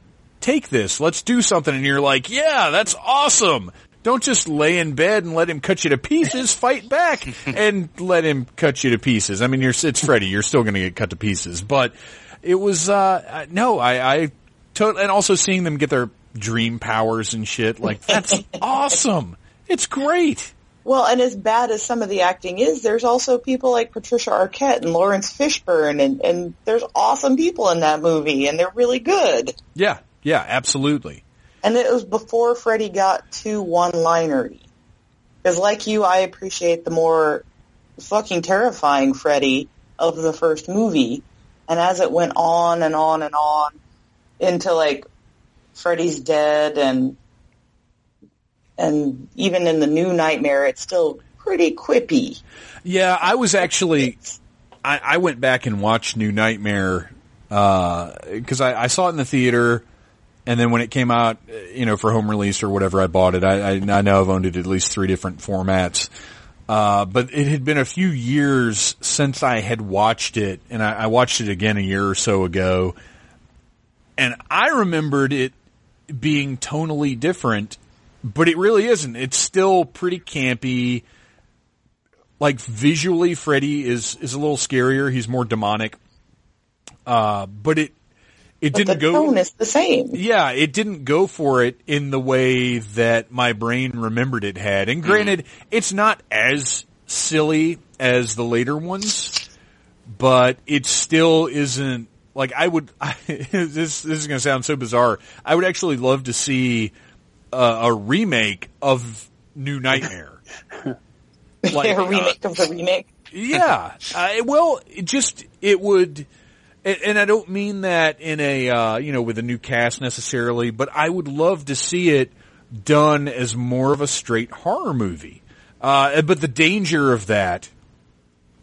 take this. Let's do something. And you're like, yeah, that's awesome. Don't just lay in bed and let him cut you to pieces. Fight back and let him cut you to pieces. I mean, you're, it's Freddy. You're still going to get cut to pieces, but it was, uh, no, I, I totally, and also seeing them get their dream powers and shit, like that's awesome. It's great. Well, and as bad as some of the acting is, there's also people like Patricia Arquette and Laurence Fishburne, and, and there's awesome people in that movie, and they're really good. Yeah, yeah, absolutely. And it was before Freddy got too one-linery. Because like you, I appreciate the more fucking terrifying Freddy of the first movie. And as it went on and on and on into like Freddy's dead and and even in the new Nightmare, it's still pretty quippy. Yeah, I was actually, I, I went back and watched New Nightmare because I, I saw it in the theater, and then when it came out, you know, for home release or whatever, I bought it. I, I, I know I've owned it at least three different formats. Uh, but it had been a few years since I had watched it, and I, I watched it again a year or so ago, and I remembered it being tonally different but it really isn't. It's still pretty campy. Like visually, Freddy is is a little scarier. He's more demonic. Uh, but it it But didn't the go. tone is the same. Yeah, it didn't go for it in the way that my brain remembered it had. And granted, it's not as silly as the later ones, but it still isn't like I would. this this is going to sound so bizarre. I would actually love to see uh, a remake of New Nightmare. Like, a remake of the remake. yeah. Uh, well, it just it would, and, and I don't mean that in a uh, you know with a new cast necessarily, but I would love to see it done as more of a straight horror movie. Uh, but the danger of that,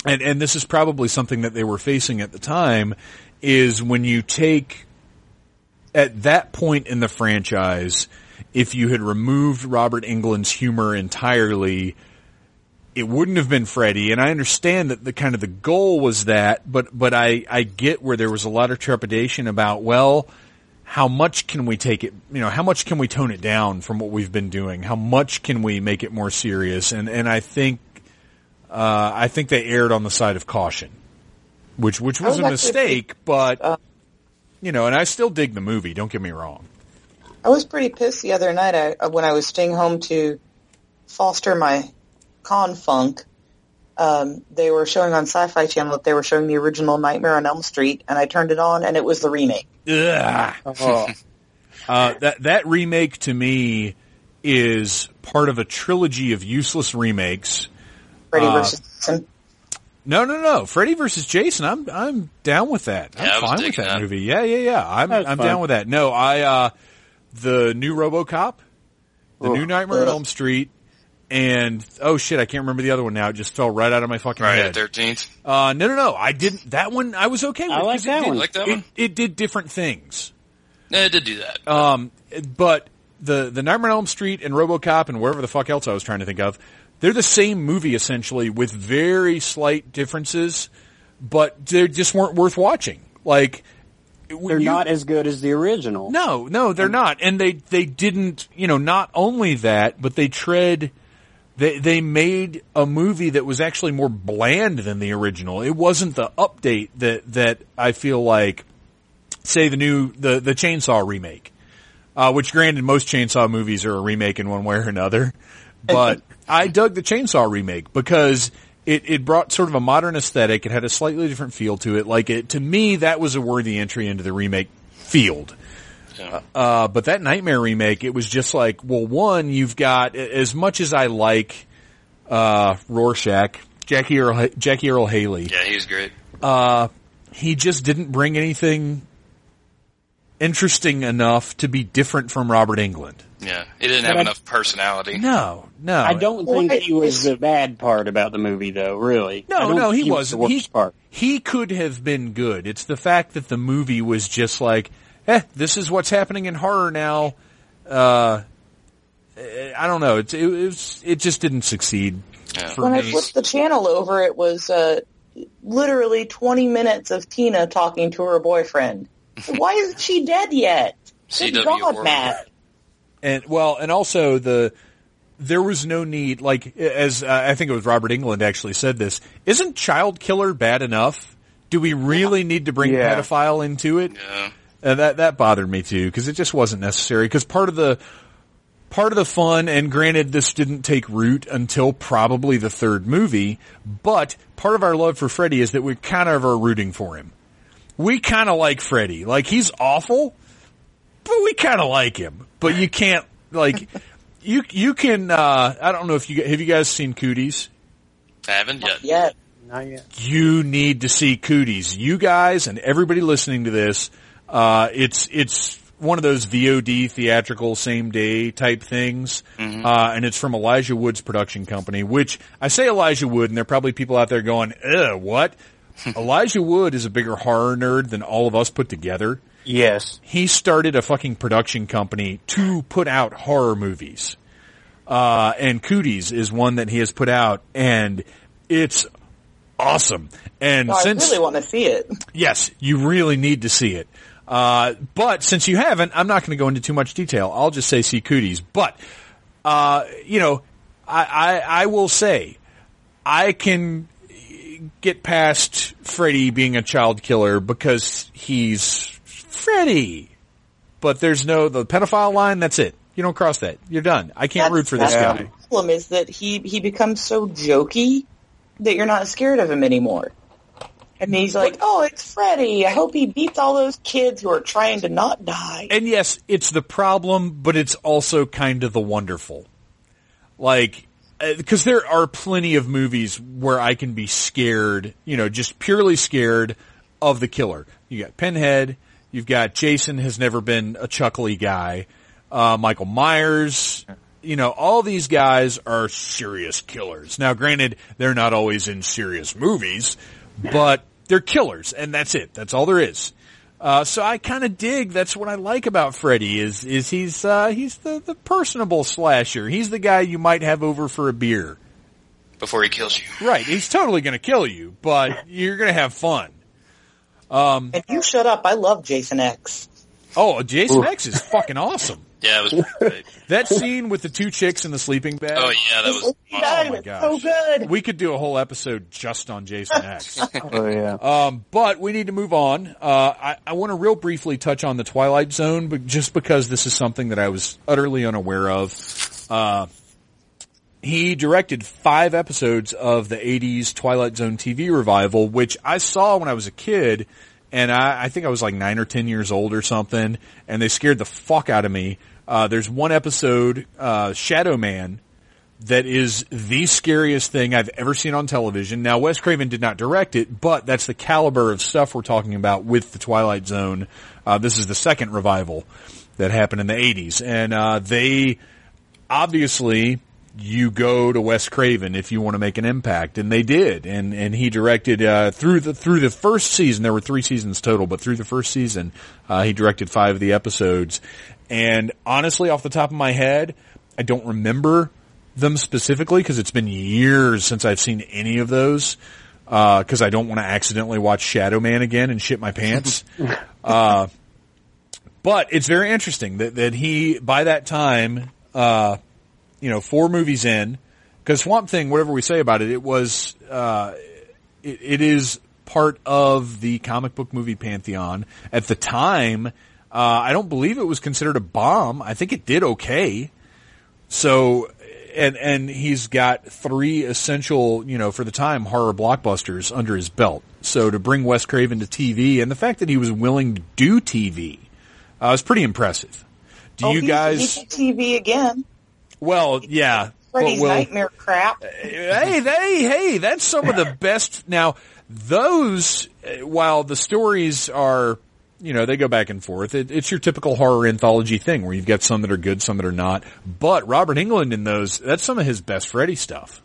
and and this is probably something that they were facing at the time, is when you take at that point in the franchise, if you had removed Robert Englund's humor entirely, it wouldn't have been Freddy. And I understand that the kind of the goal was that, but, but I, I get where there was a lot of trepidation about, well, how much can we take it, you know, how much can we tone it down from what we've been doing? How much can we make it more serious? And, and I think, uh, I think they erred on the side of caution, which, which was, was a actually mistake, but, uh, you know, and I still dig the movie, don't get me wrong. I was pretty pissed the other night I, when I was staying home to foster my con funk. Um, they were showing on Sci-Fi Channel that they were showing the original Nightmare on Elm Street, and I turned it on, and it was the remake. Ugh. Oh, Uh, that that remake to me is part of a trilogy of useless remakes. Freddy Uh, versus Jason. No, no, no. Freddy versus Jason. I'm I'm down with that. I'm Yeah, I was fine with that, that. movie. Yeah, yeah, yeah. I'm That's I'm fine. down with that. No, I uh the new RoboCop, the new Nightmare on Ugh. Elm Street, and oh shit, I can't remember the other one now. It just fell right out of my fucking Friday head. Thirteenth. Uh, no, no, no. I didn't. That one I was okay with. I like 'cause it that did- one. Like that it, one? it did different things. Yeah, it did do that. Um, but the the Nightmare on Elm Street and RoboCop and wherever the fuck else I was trying to think of, they're the same movie essentially with very slight differences, but they just weren't worth watching. Like they're not as good as the original. No, no, they're not, and they they didn't. You know, not only that, but they tread. They they made a movie that was actually more bland than the original. It wasn't the update that that I feel like, say the new the the Chainsaw remake, uh, which granted most Chainsaw movies are a remake in one way or another, but I dug the Chainsaw remake because it it brought sort of a modern aesthetic. It had a slightly different feel to it. Like it to me, that was a worthy entry into the remake field. Yeah. Uh, but that Nightmare remake, it was just like, well, one, you've got as much as I like uh, Rorschach, Jackie Earle, Jackie Earle Haley, yeah, he was great. uh, he just didn't bring anything interesting enough to be different from Robert Englund. Yeah, he didn't But have I- enough personality. No, no. I don't think Well, he was the bad part about the movie, though. Really, No, no, think he was wasn't. the He, worst part. he could have been good. It's the fact that the movie was just like, eh, this is what's happening in horror now. Uh, I don't know. It's, it, it was, it just didn't succeed Yeah. for when I flipped the channel over, it was uh, literally 20 minutes of Tina talking to her boyfriend. Why isn't she dead yet? Good CW God, horror. Matt. And well, and also the there was no need. Like as uh, I think it was Robert Englund actually said this. Isn't child killer bad enough? Do we really need to bring Yeah. pedophile into it? Yeah. And that that bothered me too because it just wasn't necessary. Because part of the part of the fun, and granted, this didn't take root until probably the third movie, but part of our love for Freddy is that we kind of are rooting for him. We kind of like Freddy. Like he's awful, but we kind of like him. But you can't like you you can. uh I don't know if you have you guys seen Cooties. I haven't yet. Yeah. Not yet. you need to see Cooties. You guys and everybody listening to this, uh, it's it's one of those VOD theatrical same day type things, uh, and it's from Elijah Wood's production company. Which I say Elijah Wood, and there are probably people out there going, "Ugh, what?" Elijah Wood is a bigger horror nerd than all of us put together. Yes. He started a fucking production company to put out horror movies. Uh, and Cooties is one that he has put out and it's awesome. And I since, really want to see it. yes, you really need to see it. Uh, but since you haven't, I'm not going to go into too much detail. I'll just say see Cooties. But, uh, you know, I, I, I will say, I can get past Freddy being a child killer because he's Freddy. But there's no, the pedophile line, that's it. You don't cross that. You're done. I can't root for this that's guy. The problem is that he, he becomes so jokey that you're not scared of him anymore. And he's like, oh, it's Freddy. I hope he beats all those kids who are trying to not die. And yes, it's the problem, but it's also kind of the wonderful. Like, uh, because there are plenty of movies where I can be scared, you know, just purely scared of the killer. You got Pinhead, you've got Jason has never been a chuckly guy, uh, Michael Myers, you know, all these guys are serious killers. Now, granted, they're not always in serious movies, but they're killers, and that's it. That's all there is. Uh, so I kind of dig. That's what I like about Freddy is is he's uh, he's the the personable slasher. He's the guy you might have over for a beer. Before he kills you. Right. He's totally going to kill you, but you're going to have fun. And you shut up. I love Jason X. Oh, Jason X is fucking awesome. Yeah, it was great. That scene with the two chicks in the sleeping bag. Oh yeah, that was. Oh my gosh. so good. We could do a whole episode just on Jason X. Oh yeah. Um, but we need to move on. Uh, I, I want to real briefly touch on the Twilight Zone, but just because this is something that I was utterly unaware of. Uh, he directed five episodes of the 80s Twilight Zone TV revival, which I saw when I was a kid, and I, I think I was like nine or ten years old or something, and they scared the fuck out of me. Uh, there's one episode, uh, Shadow Man, that is the scariest thing I've ever seen on television. Now, Wes Craven did not direct it, but that's the caliber of stuff we're talking about with the Twilight Zone. Uh, this is the second revival that happened in the 80s, and uh, they obviously you go to Wes Craven if you want to make an impact, and they did, and and he directed uh, through the through the first season. There were three seasons total, but through the first season, uh, he directed five of the episodes. And honestly, off the top of my head, I don't remember them specifically because it's been years since I've seen any of those. Because I don't want to accidentally watch Shadow Man again and shit my pants. uh, but it's very interesting that that he by that time. You know, four movies in, because Swamp Thing, whatever we say about it, it was, uh, it, it is part of the comic book movie pantheon. At the time, uh, I don't believe it was considered a bomb. I think it did okay. So, and, and he's got three essential, you know, for the time, horror blockbusters under his belt. So to bring Wes Craven to TV and the fact that he was willing to do TV, uh, is pretty impressive. Do Oh, you guys? he did TV again? Well, yeah. Freddy's well, well, Nightmare crap. hey, they, hey, that's some of the best. Now, those, uh, while the stories are you know, they go back and forth. It, it's your typical horror anthology thing where you've got some that are good, some that are not. But Robert Englund in those, that's some of his best Freddy stuff.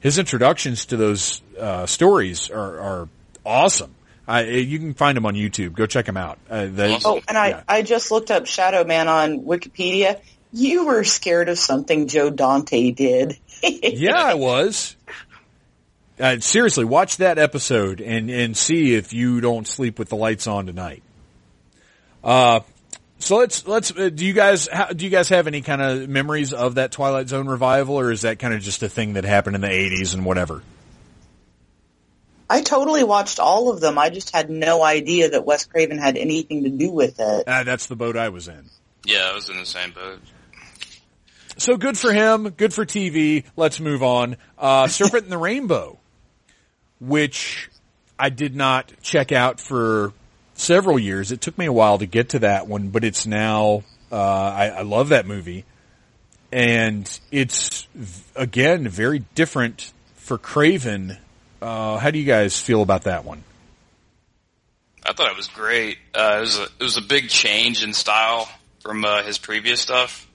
His introductions to those uh, stories are, are awesome. I, you can find them on YouTube. Go check them out. Uh, they, Oh, and I, yeah. I just looked up Shadow Man on Wikipedia. You were scared of something Joe Dante did. yeah, I was. Uh, seriously, watch that episode and and see if you don't sleep with the lights on tonight. Uh, so let's let's. Uh, do you guys how, do you guys have any kind of memories of that Twilight Zone revival, or is that kind of just a thing that happened in the '80s and whatever? I totally watched all of them. I just had no idea that Wes Craven had anything to do with it. Uh, that's the boat I was in. Yeah, I was in the same boat. So good for him. Good for TV. Let's move on. Uh, Serpent and the Rainbow, which I did not check out for several years. It took me a while to get to that one, but it's now, uh, I, I love that movie. And it's, again, very different for Craven. Uh, how do you guys feel about that one? I thought it was great. Uh, it was a, it was a big change in style from uh, his previous stuff,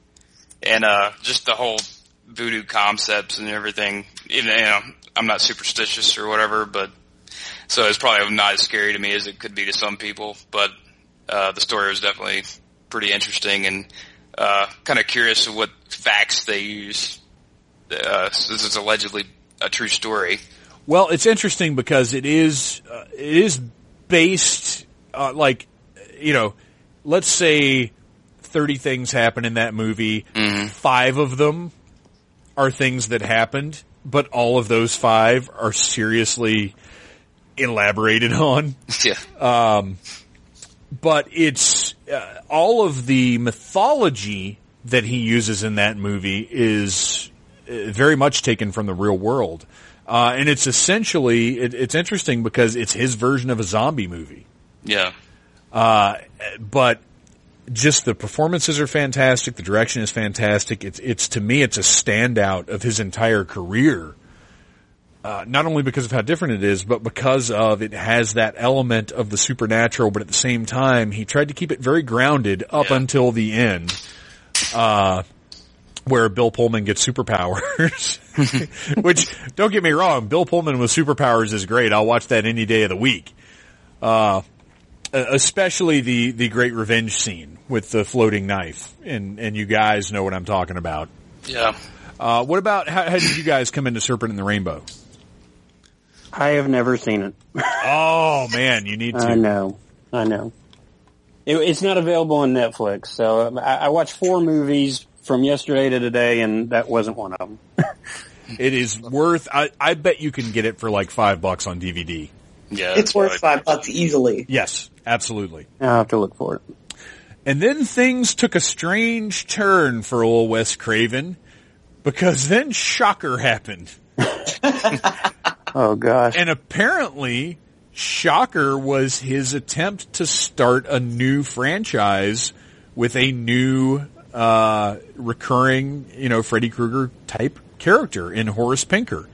and uh, just the whole voodoo concepts and everything. You know, you know, I'm not superstitious or whatever, but so it's probably not as scary to me as it could be to some people. But uh, the story was definitely pretty interesting and uh, kind of curious of what facts they use. Uh, since it's allegedly a true story. Well, it's interesting because it is uh, it is based uh, like you know, let's say thirty things happen in that movie. Five of them are things that happened, but all of those five are seriously elaborated on. Yeah. Um, But it's uh, all of the mythology that he uses in that movie is uh, very much taken from the real world. Uh, and it's essentially, it, it's interesting because it's his version of a zombie movie. Yeah. Uh, But just the performances are fantastic. The direction is fantastic. It's, it's to me, it's a standout of his entire career. Uh, not only because of how different it is, but because of it has that element of the supernatural, but at the same time, he tried to keep it very grounded up Yeah. until the end, uh, where Bill Pullman gets superpowers. Which, don't get me wrong, Bill Pullman with superpowers is great. I'll watch that any day of the week. Uh, especially the, the great revenge scene with the floating knife. And, and you guys know what I'm talking about. Yeah. Uh, what about, how, how did you guys come into Serpent and the Rainbow? I have never seen it. Oh man, you need to. I know. I know. It, it's not available on Netflix, so um, I, I watched four movies from yesterday to today, and that wasn't one of them. It is worth. I, I bet you can get it for like five bucks on DVD. Yeah. It's worth right. five bucks easily. Yes, absolutely. I'll have to look for it. And then things took a strange turn for old Wes Craven because then Shocker happened. Oh gosh. And apparently, Shocker was his attempt to start a new franchise with a new, uh, recurring, you know, Freddy Krueger type character in Horace Pinker,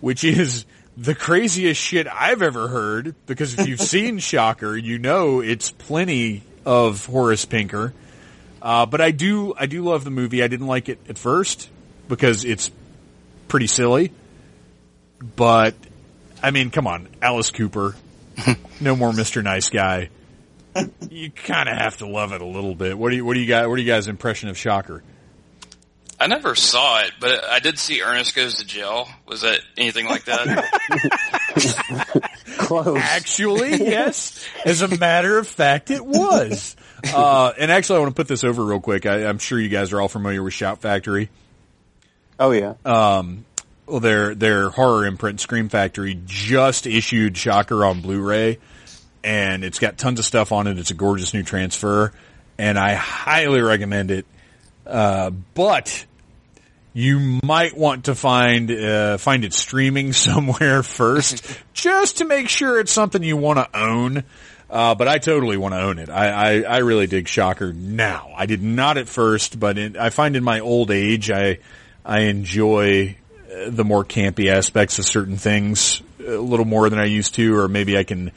which is the craziest shit I've ever heard because if you've seen Shocker, you know it's plenty of Horace Pinker. Uh, but I do, I do love the movie. I didn't like it at first because it's pretty silly. But I mean, come on, Alice Cooper, no more Mr. Nice Guy. You kind of have to love it a little bit. What do you, what do you got? What do you guys' impression of Shocker? I never saw it, but I did see Ernest Goes to Jail. Was that anything like that? Close. Actually, yes. As a matter of fact, it was. Uh, and actually, I want to put this over real quick. I, I'm sure you guys are all familiar with Shout Factory. Oh yeah. Well, their their horror imprint, Scream Factory, just issued Shocker on Blu-ray, and it's got tons of stuff on it. It's a gorgeous new transfer, and I highly recommend it. Uh, but you might want to find uh, find it streaming somewhere first, just to make sure it's something you want to own. Uh, but I totally want to own it. I, I, I really dig Shocker now. I did not at first, but in, I find in my old age, I I enjoy uh, the more campy aspects of certain things a little more than I used to, or maybe I can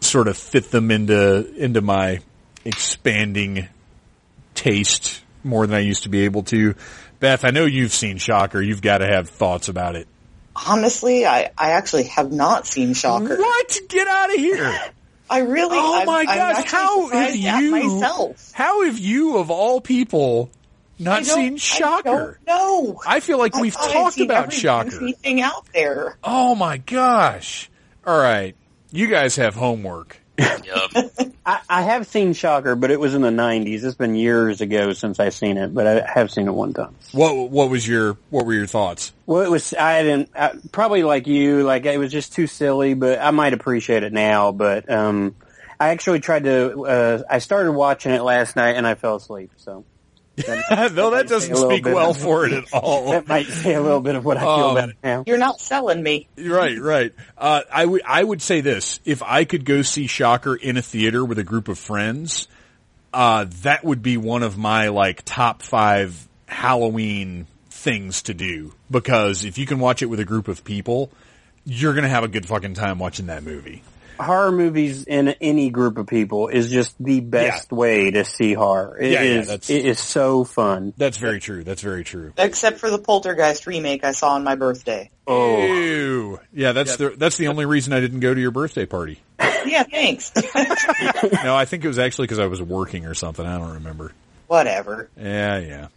sort of fit them into into my expanding taste more than I used to be able to. Beth, I know you've seen Shocker. You've got to have thoughts about it. Honestly, I, I actually have not seen Shocker. What? Get out of here! I really. Oh I'm, my I'm gosh! How have you? myself? How have you, of all people, not seen Shocker? don't. I feel like I we've talked about Shocker. Thing out there. Oh my gosh! All right, you guys have homework. Yep. I, I have seen Shocker, but it was in the '90s. It's been years ago since I've seen it, but I have seen it one time. What What was your What were your thoughts? Well, it was I didn't I, probably like you, like it was just too silly, but I might appreciate it now. But um, I actually tried to. Uh, I started watching it last night and I fell asleep. So no, that doesn't speak bit. well for it at all. that might say a little bit of what I feel Um, about it now. You're not selling me. Right, right. Uh, I would I would say this: if I could go see Shocker in a theater with a group of friends, uh, that would be one of my like top five Halloween things to do. Because if you can watch it with a group of people, you're gonna have a good fucking time watching that movie. Horror movies in any group of people is just the best way to see horror. It Yeah, yeah, is- that's- it is so fun. That's very true. That's very true. Except for the Poltergeist remake I saw on my birthday. Oh, Ew. Yeah, that's the that's the only reason I didn't go to your birthday party. Yeah, thanks. No, I think it was actually because I was working or something. I don't remember. Whatever. Yeah, yeah.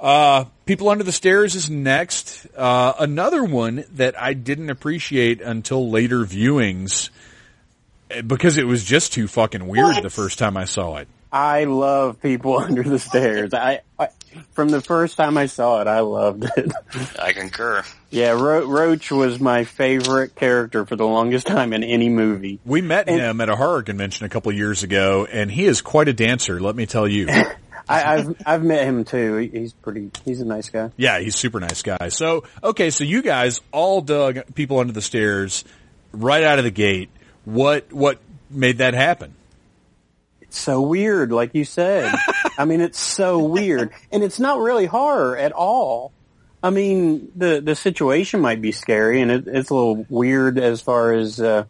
Uh, People Under the Stairs is next. Uh, another one that I didn't appreciate until later viewings because it was just too fucking weird What? the first time I saw it. I love people under the stairs. I, I from the first time I saw it, I loved it. I concur. yeah, Ro- Roach was my favorite character for the longest time in any movie. We met And- him at a horror convention a couple of years ago, and he is quite a dancer, let me tell you. I, I've I've met him too. He's pretty. He's a nice guy. Yeah, he's super nice guy. So, okay, so you guys all dug People Under the Stairs right out of the gate. What what made that happen? It's so weird, like you said. I mean, it's so weird, and it's not really horror at all. I mean, the the situation might be scary, and it, it's a little weird as far as uh,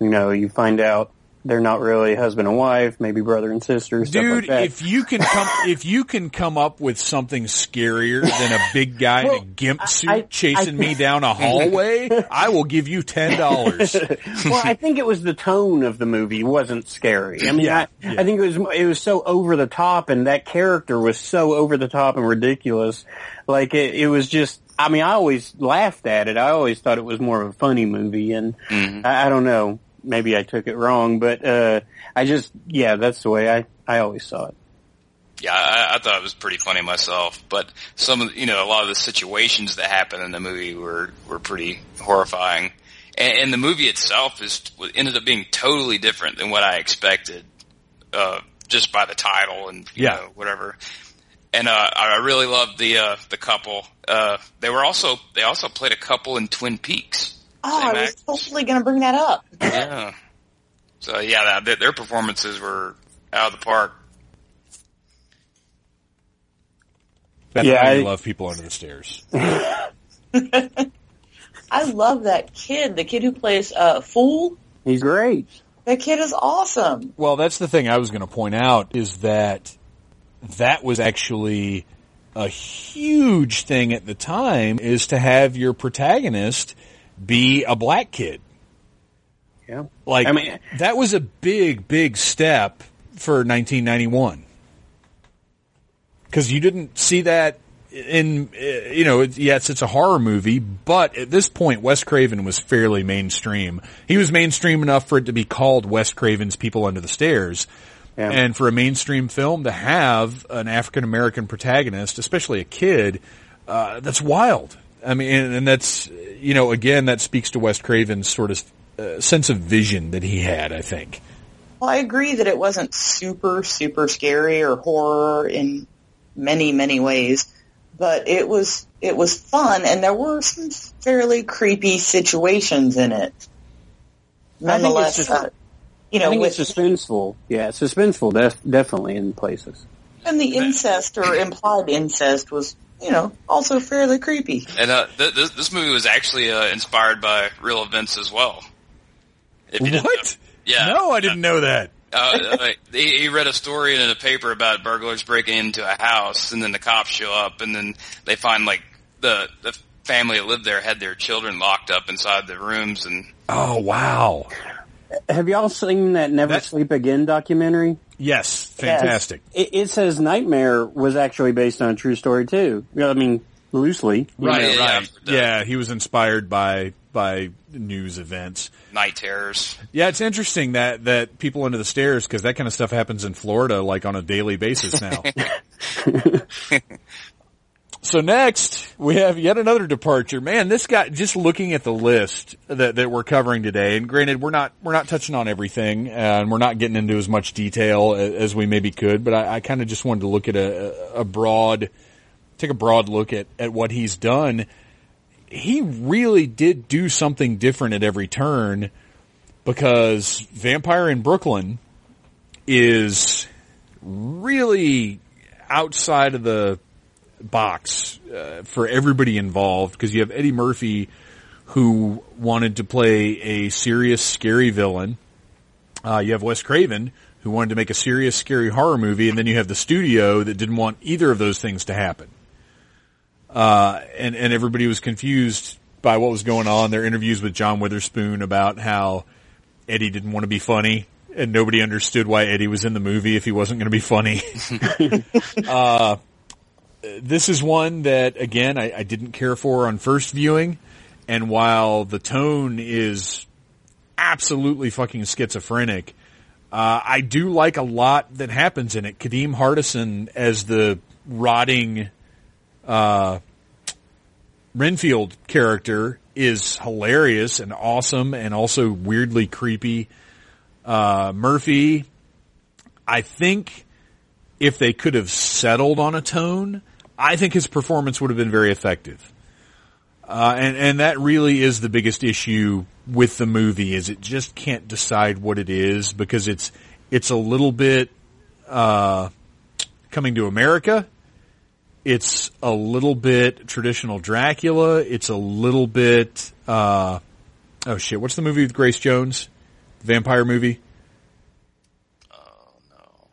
you know. You find out they're not really husband and wife, maybe brother and sister, stuff Dude, like that. if you can come if you can come up with something scarier than a big guy in a gimp suit I- I- chasing me down a hallway, I will give you ten dollars. well, I think it was the tone of the movie wasn't scary. I mean, Yeah, I, yeah. I think it was it was so over the top, and that character was so over the top and ridiculous. Like it, it was just. I mean, I always laughed at it. I always thought it was more of a funny movie, and mm-hmm. I, I don't know. Maybe I took it wrong, but uh I just yeah, that's the way I I always saw it. Yeah, I, I thought it was pretty funny myself, but some of the, you know a lot of the situations that happen in the movie were were pretty horrifying, and, and the movie itself is ended up being totally different than what I expected, uh, just by the title and you Yeah. know, whatever. And uh, I really loved the uh, the couple. Uh, they were also they also played a couple in Twin Peaks. Oh, Same I was act. totally going to bring that up. Yeah. So yeah, that, their performances were out of the park. That's Yeah, I- love people under the stairs. I love that kid. The kid who plays uh, Fool. He's great. That kid is awesome. Well, that's the thing I was going to point out is that that was actually a huge thing at the time is to have your protagonist be a black kid. Yeah. Like, I mean- that was a big, big step for 1991. Cause you didn't see that in, uh, you know, yes, it's a horror movie, but at this point, Wes Craven was fairly mainstream. He was mainstream enough for it to be called Wes Craven's People Under the Stairs. Yeah. And for a mainstream film to have an African American protagonist, especially a kid, uh, that's wild. I mean, and, and that's, you know, again, that speaks to Wes Craven's sort of uh, sense of vision that he had, I think. Well, I agree that it wasn't super, super scary or horror in many, many ways, but it was, it was fun and there were some fairly creepy situations in it. Nonetheless, just- uh, you I know, think with, it's suspenseful. Yeah, it's suspenseful. Def- definitely in places. and the incest or implied incest was, you know, also fairly creepy. And uh, th- this, this movie was actually uh, inspired by real events as well. If you What? Yeah. No, I didn't know that. Uh, uh, he, he read a story in a paper about burglars breaking into a house, and then the cops show up, and then they find like the the family that lived there had their children locked up inside the rooms, and Oh wow. Have y'all seen that Never That- Sleep Again documentary? Yes, fantastic. It, it says Nightmare was actually based on a true story too. Yeah, I mean, loosely. Right, know. Yeah, right. I've heard that. Yeah, he was inspired by by news events. night terrors. Yeah, it's interesting that that people under the stairs because that kind of stuff happens in Florida like on a daily basis now. so next we have yet another departure. Man, this guy just looking at the list that that we're covering today, and granted we're not we're not touching on everything, and we're not getting into as much detail as we maybe could, but I, I kind of just wanted to look at a, a broad, take a broad look at at what he's done. He really did do something different at every turn because Vampire in Brooklyn is really outside of the box uh, for everybody involved because you have Eddie Murphy who wanted to play a serious scary villain. Uh, you have Wes Craven who wanted to make a serious scary horror movie and then you have the studio that didn't want either of those things to happen. Uh, and, and everybody was confused by what was going on. Their interviews with John Witherspoon about how Eddie didn't want to be funny and nobody understood why Eddie was in the movie if he wasn't going to be funny. uh, this is one that again, I, I didn't care for on first viewing. And while the tone is absolutely fucking schizophrenic, uh, I do like a lot that happens in it. Kadeem Hardison as the rotting, uh, Renfield character is hilarious and awesome and also weirdly creepy. Uh, Murphy, I think if they could have settled on a tone, I think his performance would have been very effective. Uh, and, and that really is the biggest issue with the movie is it just can't decide what it is because it's, it's a little bit, uh, coming to America. It's a little bit traditional Dracula. It's a little bit, uh, oh shit, what's the movie with Grace Jones? Vampire movie? Oh no,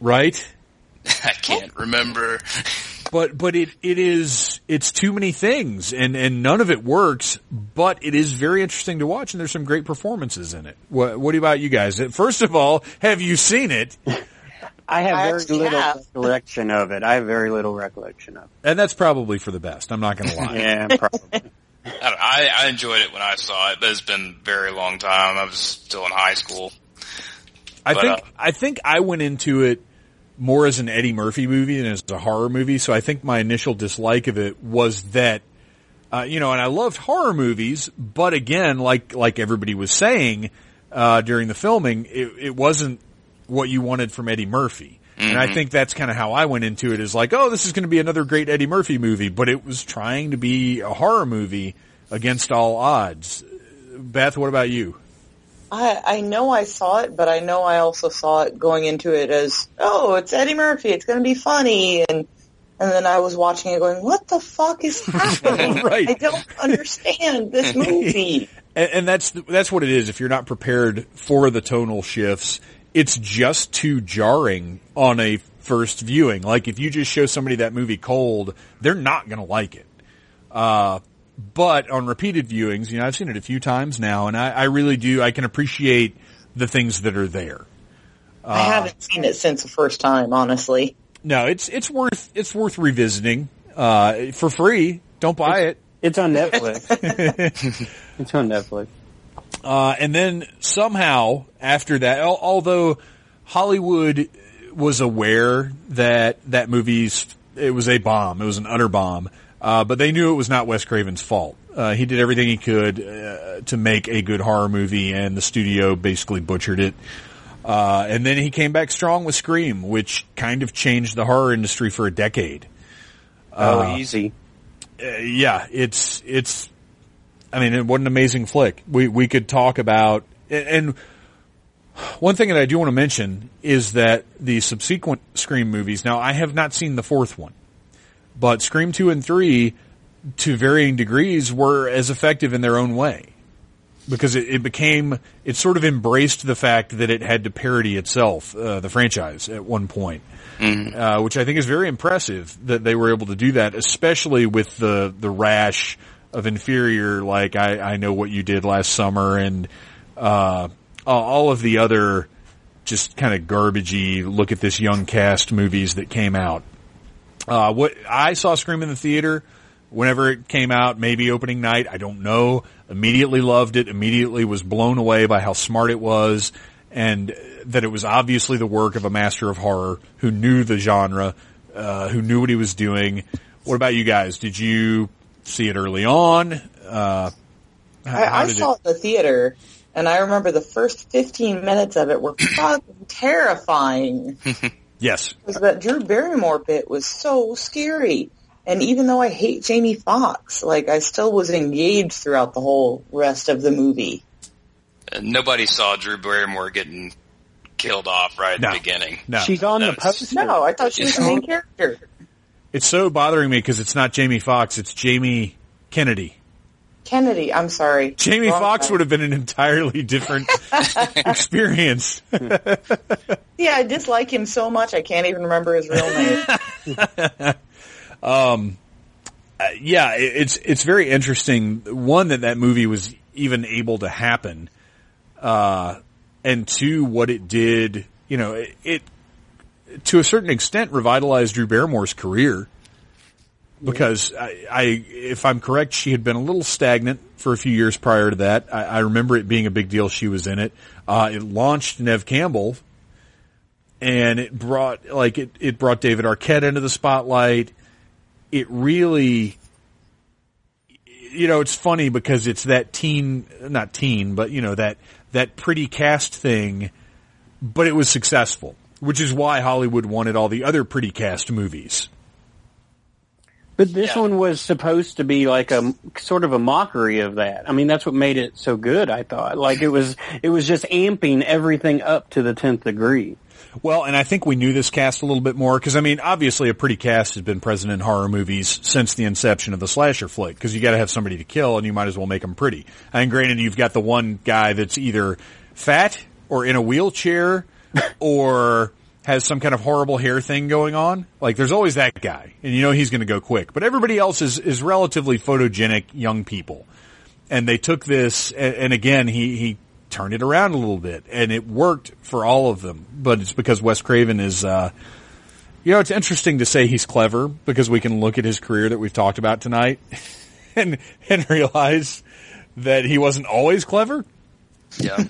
Right? I can't remember. But but it it is it's too many things and and none of it works but it is very interesting to watch and there's some great performances in it what what about you guys first of all have you seen it I have I very actually little have. recollection of it. I have very little recollection of it. and that's probably for the best i'm not going to lie Yeah, probably. I, I, I enjoyed it when I saw it, but it's been a very long time. I was still in high school. i But, think uh, i think i went into it more as an eddie murphy movie than as a horror movie so i think my initial dislike of it was that uh, you know, and I loved horror movies, but again, like like everybody was saying uh, during the filming, it, it wasn't what you wanted from Eddie Murphy. And I think that's kind of how I went into it is like, oh, this is going to be another great Eddie Murphy movie, but it was trying to be a horror movie against all odds. Beth, what about you? I, I know I saw it, but I know I also saw it going into it as, oh, it's Eddie Murphy, it's going to be funny, and and then I was watching it going, what the fuck is happening? Right. I don't understand this movie. And, and that's that's what it is. If you're not prepared for the tonal shifts, it's just too jarring on a first viewing. Like if you just show somebody that movie cold, they're not going to like it. Uh, but on repeated viewings, you know, I've seen it a few times now, and I, I really do. I can appreciate the things that are there. I haven't seen it since the first time, honestly. No, it's it's worth it's worth revisiting uh, for free. Don't buy it. It's on Netflix. it's on Netflix. Uh, and then somehow after that, although Hollywood was aware that that movie's it was a bomb, it was an utter bomb, uh, but they knew it was not Wes Craven's fault. Uh, he did everything he could uh, to make a good horror movie, and the studio basically butchered it. Uh, and then he came back strong with Scream, which kind of changed the horror industry for a decade. Oh, easy. Uh, yeah, it's it's. I mean, it what an amazing flick. We we could talk about and one thing that I do want to mention is that the subsequent Scream movies. Now, I have not seen the fourth one, but Scream two and three, to varying degrees, were as effective in their own way. because it, it became it sort of embraced the fact that it had to parody itself, uh, the franchise at one point, uh, which I think is very impressive that they were able to do that, especially with the the rash of inferior, like I, I know what you did last summer, and uh, all of the other just kind of garbagey look at this young cast movies that came out. Uh, what I saw Scream in the theater whenever it came out, maybe opening night, I don't know. Immediately loved it. Immediately was blown away by how smart it was, and that it was obviously the work of a master of horror who knew the genre, uh, who knew what he was doing. What about you guys? Did you see it early on? Uh, how, I, I did saw it? it in the theater, and I remember the first 15 minutes of it were fucking terrifying. Yes, Because that Drew Barrymore bit was so scary. And even though I hate Jamie Foxx, like I still was engaged throughout the whole rest of the movie. And nobody saw Drew Barrymore getting killed off right at No. the beginning. no. She's on the That's- poster. No, I thought she was the main character. It's so bothering me because it's not Jamie Foxx, it's Jamie Kennedy. Kennedy, I'm sorry. Jamie Wrong guy. would have been an entirely different experience. Yeah, I dislike him so much I can't even remember his real name. yeah, it's it's very interesting. One that that movie was even able to happen, uh, and two, what it did. You know, it, it to a certain extent revitalized Drew Barrymore's career because I, I, if I'm correct, she had been a little stagnant for a few years prior to that. I, I remember it being a big deal. She was in it. Uh, it launched Neve Campbell, and it brought like it, it brought David Arquette into the spotlight. It really, you know, it's funny because it's that teen, not teen, but you know that that pretty cast thing, but it was successful, which is why Hollywood wanted all the other pretty cast movies. But this Yeah. one was supposed to be like a sort of a mockery of that. I mean, that's what made it so good. I thought, like it was, it was just amping everything up to the tenth degree. Well, and I think we knew this cast a little bit more because I mean, obviously, a pretty cast has been present in horror movies since the inception of the slasher flick because you got to have somebody to kill, and you might as well make them pretty. And granted, you've got the one guy that's either fat or in a wheelchair or has some kind of horrible hair thing going on. Like, there's always that guy, and you know he's going to go quick. But everybody else is is relatively photogenic young people and they took this and, and again he he turned it around a little bit and it worked for all of them but it's because Wes Craven is uh you know it's interesting to say he's clever because we can look at his career that we've talked about tonight and and realize that he wasn't always clever Yeah.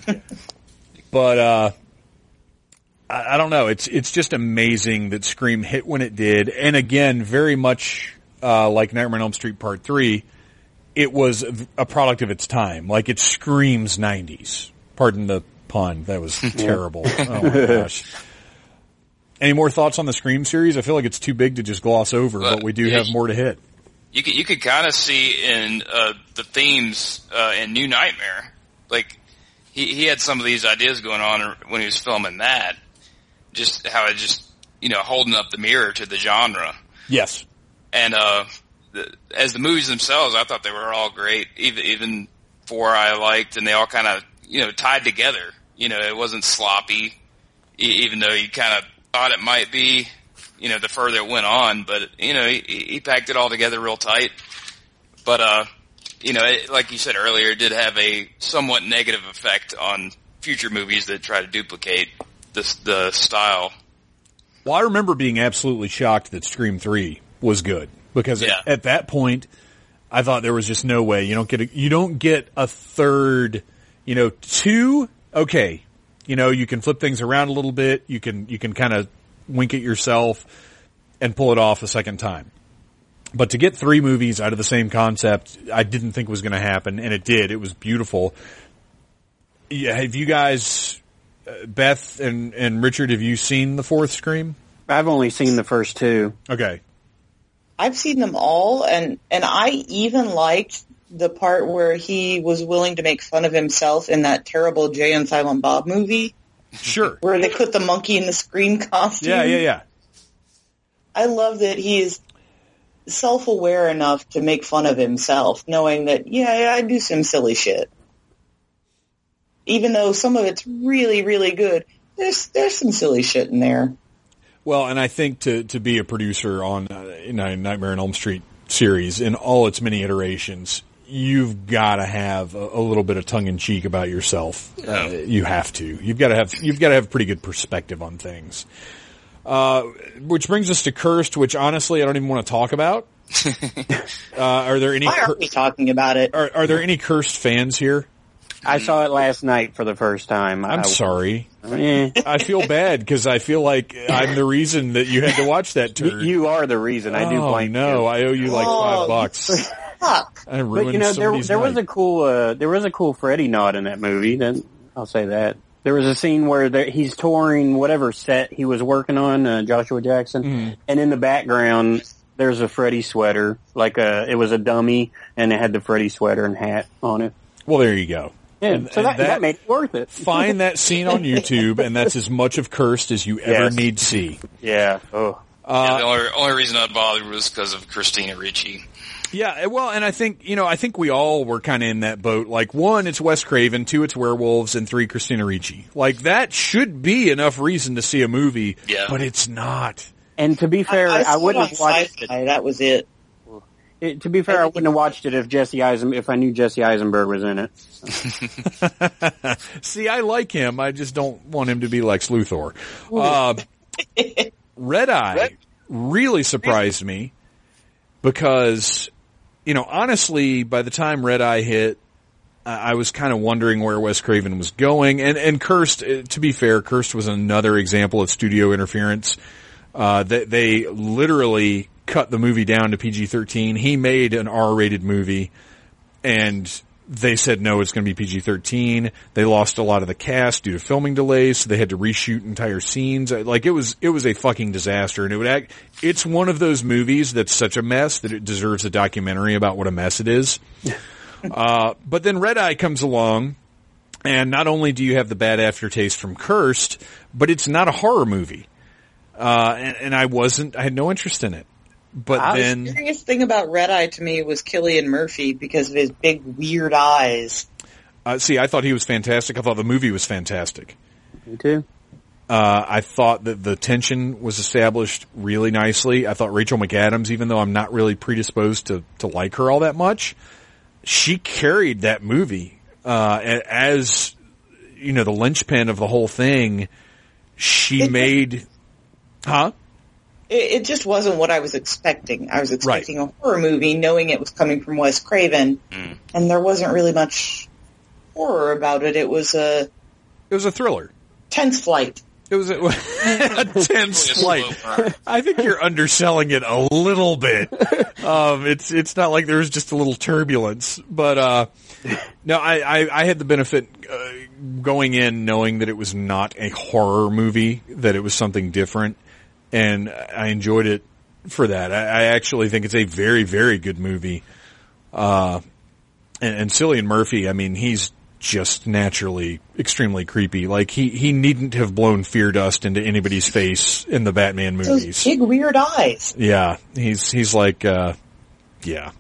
but uh I, I don't know. It's it's just amazing that Scream hit when it did, and again, very much uh, like Nightmare on Elm Street Part Three, it was a product of its time. Like it screams '90s. Pardon the pun. That was terrible. oh my gosh. Any more thoughts on the Scream series? I feel like it's too big to just gloss over, Well, but we do yeah, have more to hit. you could you could kind of see in uh, the themes uh, in New Nightmare, like he he had some of these ideas going on when he was filming that, just how it just you know holding up the mirror to the genre, Yes. and uh, the, as the movies themselves, I thought they were all great. Even even four I liked, and they all kind of you know tied together. You know, it wasn't sloppy, e- even though you kind of thought it might be. You know, the further it went on, but you know, he, he packed it all together real tight. But uh, you know, it, like you said earlier, it did have a somewhat negative effect on future movies that try to duplicate this the style. Well, I remember being absolutely shocked that Scream Three was good because Yeah. at, at that point, I thought there was just no way you don't get a, you don't get a third, you know, two. Okay, you know you can flip things around a little bit. You can you can kind of wink at yourself and pull it off a second time. But to get three movies out of the same concept, I didn't think was going to happen, and it did. It was beautiful. Yeah, have you guys, Beth and and Richard, have you seen the fourth Scream? I've only seen the first two. Okay. I've seen them all, and and I even liked the part where he was willing to make fun of himself in that terrible Jay and Silent Bob movie, Sure. where they put the monkey in the screen costume. Yeah, yeah, yeah. I love that he is self-aware enough to make fun of himself, knowing that yeah, yeah I do some silly shit. Even though some of it's really, really good, there's there's some silly shit in there. Well, and I think to to be a producer on uh, you know, Nightmare on Elm Street series in all its many iterations, you've got to have a, a little bit of tongue in cheek about yourself. Uh, you have to. You've got to have you've got to have pretty good perspective on things. Uh, which brings us to Cursed, which honestly I don't even want to talk about. uh, are there any Why aren't we talking about it? are, are there any Cursed fans here? I saw it last night for the first time. I'm I, sorry. Eh. I feel bad because I feel like I'm the reason that you had to watch that You, turd. you are the reason. I do oh, blame no, you. I owe you like Oh, five bucks. Fuck. I ruined But you know, there there was a cool uh, there was a cool Freddy nod in that movie. Then I'll say that there was a scene where there, he's touring whatever set he was working on, uh, Joshua Jackson, Mm-hmm. and in the background there's a Freddy sweater, like a it was a dummy, and it had the Freddy sweater and hat on it. Well, there you go. Yeah, And- so and that, that made it worth it. Find that scene on YouTube, and that's as much of cursed as you ever Yes. need see. Yeah. Oh. yeah, the uh, only, only reason I bothered was because of Christina Ricci. Yeah, eh, well, and I think you know, I think we all were kind of in that boat. Like, one, it's Wes Craven; two, it's werewolves; and three, Christina Ricci. Like, that should be enough reason to see a movie. Yeah. but it's not. And to be fair, I, saw it wouldn't on have watched it. That was it. It. To be fair, I wouldn't have watched it if Jesse Eisen if I knew Jesse Eisenberg was in it. See, I like him. I just don't want him to be Lex Luthor. Uh, Red Eye really surprised me because, you know, honestly, by the time Red Eye hit, I I was kind of wondering where Wes Craven was going. And, and Cursed, uh, to be fair, Cursed was another example of studio interference. Uh, they, they literally cut the movie down to PG-13. He made an R-rated movie and they said no, it's going to be PG-13. They lost a lot of the cast due to filming delays, so they had to reshoot entire scenes. Uh, Like it was, it was a fucking disaster, and it would act. It's one of those movies that's such a mess that it deserves a documentary about what a mess it is. uh, but then Red Eye comes along, and not only do you have the bad aftertaste from Cursed, but it's not a horror movie. Uh, and, and I wasn't, I had no interest in it. But The then, scariest thing about Red Eye to me was Cillian Murphy because of his big weird eyes. uh, see, I thought he was fantastic. I thought the movie was fantastic. Me too. Uh, I thought that the tension was established really nicely. I thought Rachel McAdams, even though I'm not really predisposed to, to like her all that much, she carried that movie, uh, as, you know, the linchpin of the whole thing. She It- made, huh? It, it just wasn't what I was expecting. I was expecting a horror movie, knowing it was coming from Wes Craven, and there wasn't really much horror about it. It was a It was a thriller. tense flight. It was a, a tense flight. I think you're underselling it a little bit. Um, it's it's not like there was just a little turbulence, but uh, no, I, I I had the benefit uh, going in knowing that it was not a horror movie, that it was something different, and I enjoyed it for that. I, I actually think it's a very very good movie. Uh, and, and Cillian Murphy, I mean, he's just naturally extremely creepy. Like he he needn't have blown fear dust into anybody's face in the Batman Those movies. big weird eyes. Yeah, he's he's like, uh, yeah.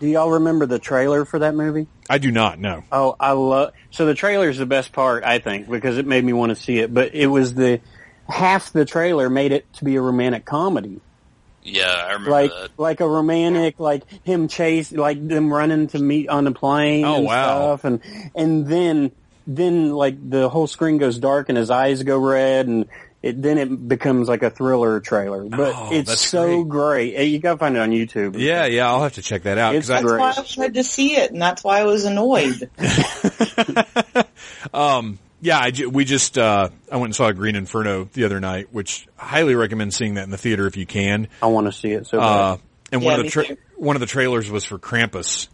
Do y'all remember the trailer for that movie? I do not know. Oh, I love. So the trailer is the best part, I think, because it made me want to see it. But it was the half the trailer made it to be a romantic comedy, Yeah, I remember like that. like a romantic, like him chase, like them running to meet on the plane. Oh, and wow. Stuff, and and then then like the whole screen goes dark and his eyes go red and. It, then it becomes like a thriller trailer, but Oh, it's so great. Hey, You gotta find it on YouTube. Yeah, yeah, I'll have to check that out It's because That's great. why I wanted to see it, and that's why I was annoyed. Um, yeah, I ju- we just uh, I went and saw Green Inferno the other night, which I highly recommend seeing that in the theater if you can. I want to see it so bad. Uh, and one of the tra- one of the trailers was for Krampus,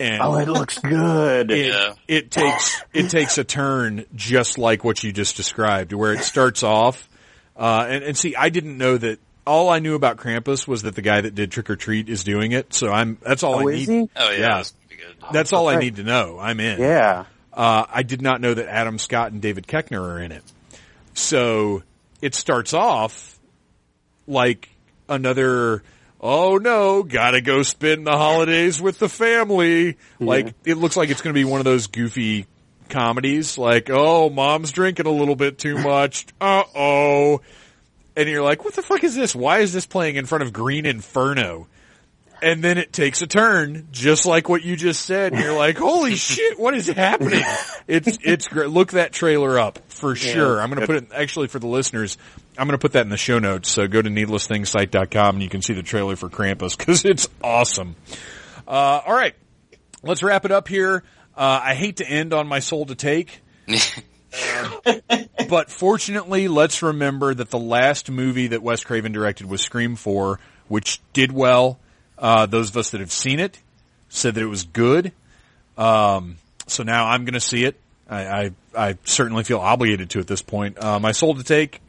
and oh, it looks good. it, Yeah. it takes it takes a turn just like what you just described, where it starts off. Uh, and, and see, I didn't know that. All I knew about Krampus was that the guy that did Trick or Treat is doing it. So I'm. That's all Oh, I is need. he? Oh yeah, Yeah. that's gonna be good. That's all I Okay. need to know. I'm in. Yeah. Uh, I did not know that Adam Scott and David Koechner are in it. So it starts off like another, oh no, gotta go spend the holidays with the family. Like, it looks like it's gonna be one of those goofy comedies, like, oh, mom's drinking a little bit too much. Uh oh. And you're like, what the fuck is this? Why is this playing in front of Green Inferno? And then it takes a turn, just like what you just said. And you're like, holy shit, what is happening? It's, it's great. Look that trailer up for sure. I'm going to put it, actually for the listeners, I'm going to put that in the show notes. So go to needlessthingssite.com and you can see the trailer for Krampus because it's awesome. Uh, all right. Let's wrap it up here. Uh, I hate to end on my soul to take. but fortunately, let's remember that the last movie that Wes Craven directed was Scream 4, which did well. Uh, those of us that have seen it said that it was good. Um, so now I'm going to see it. I, I, I certainly feel obligated to at this point. Uh, my soul to take,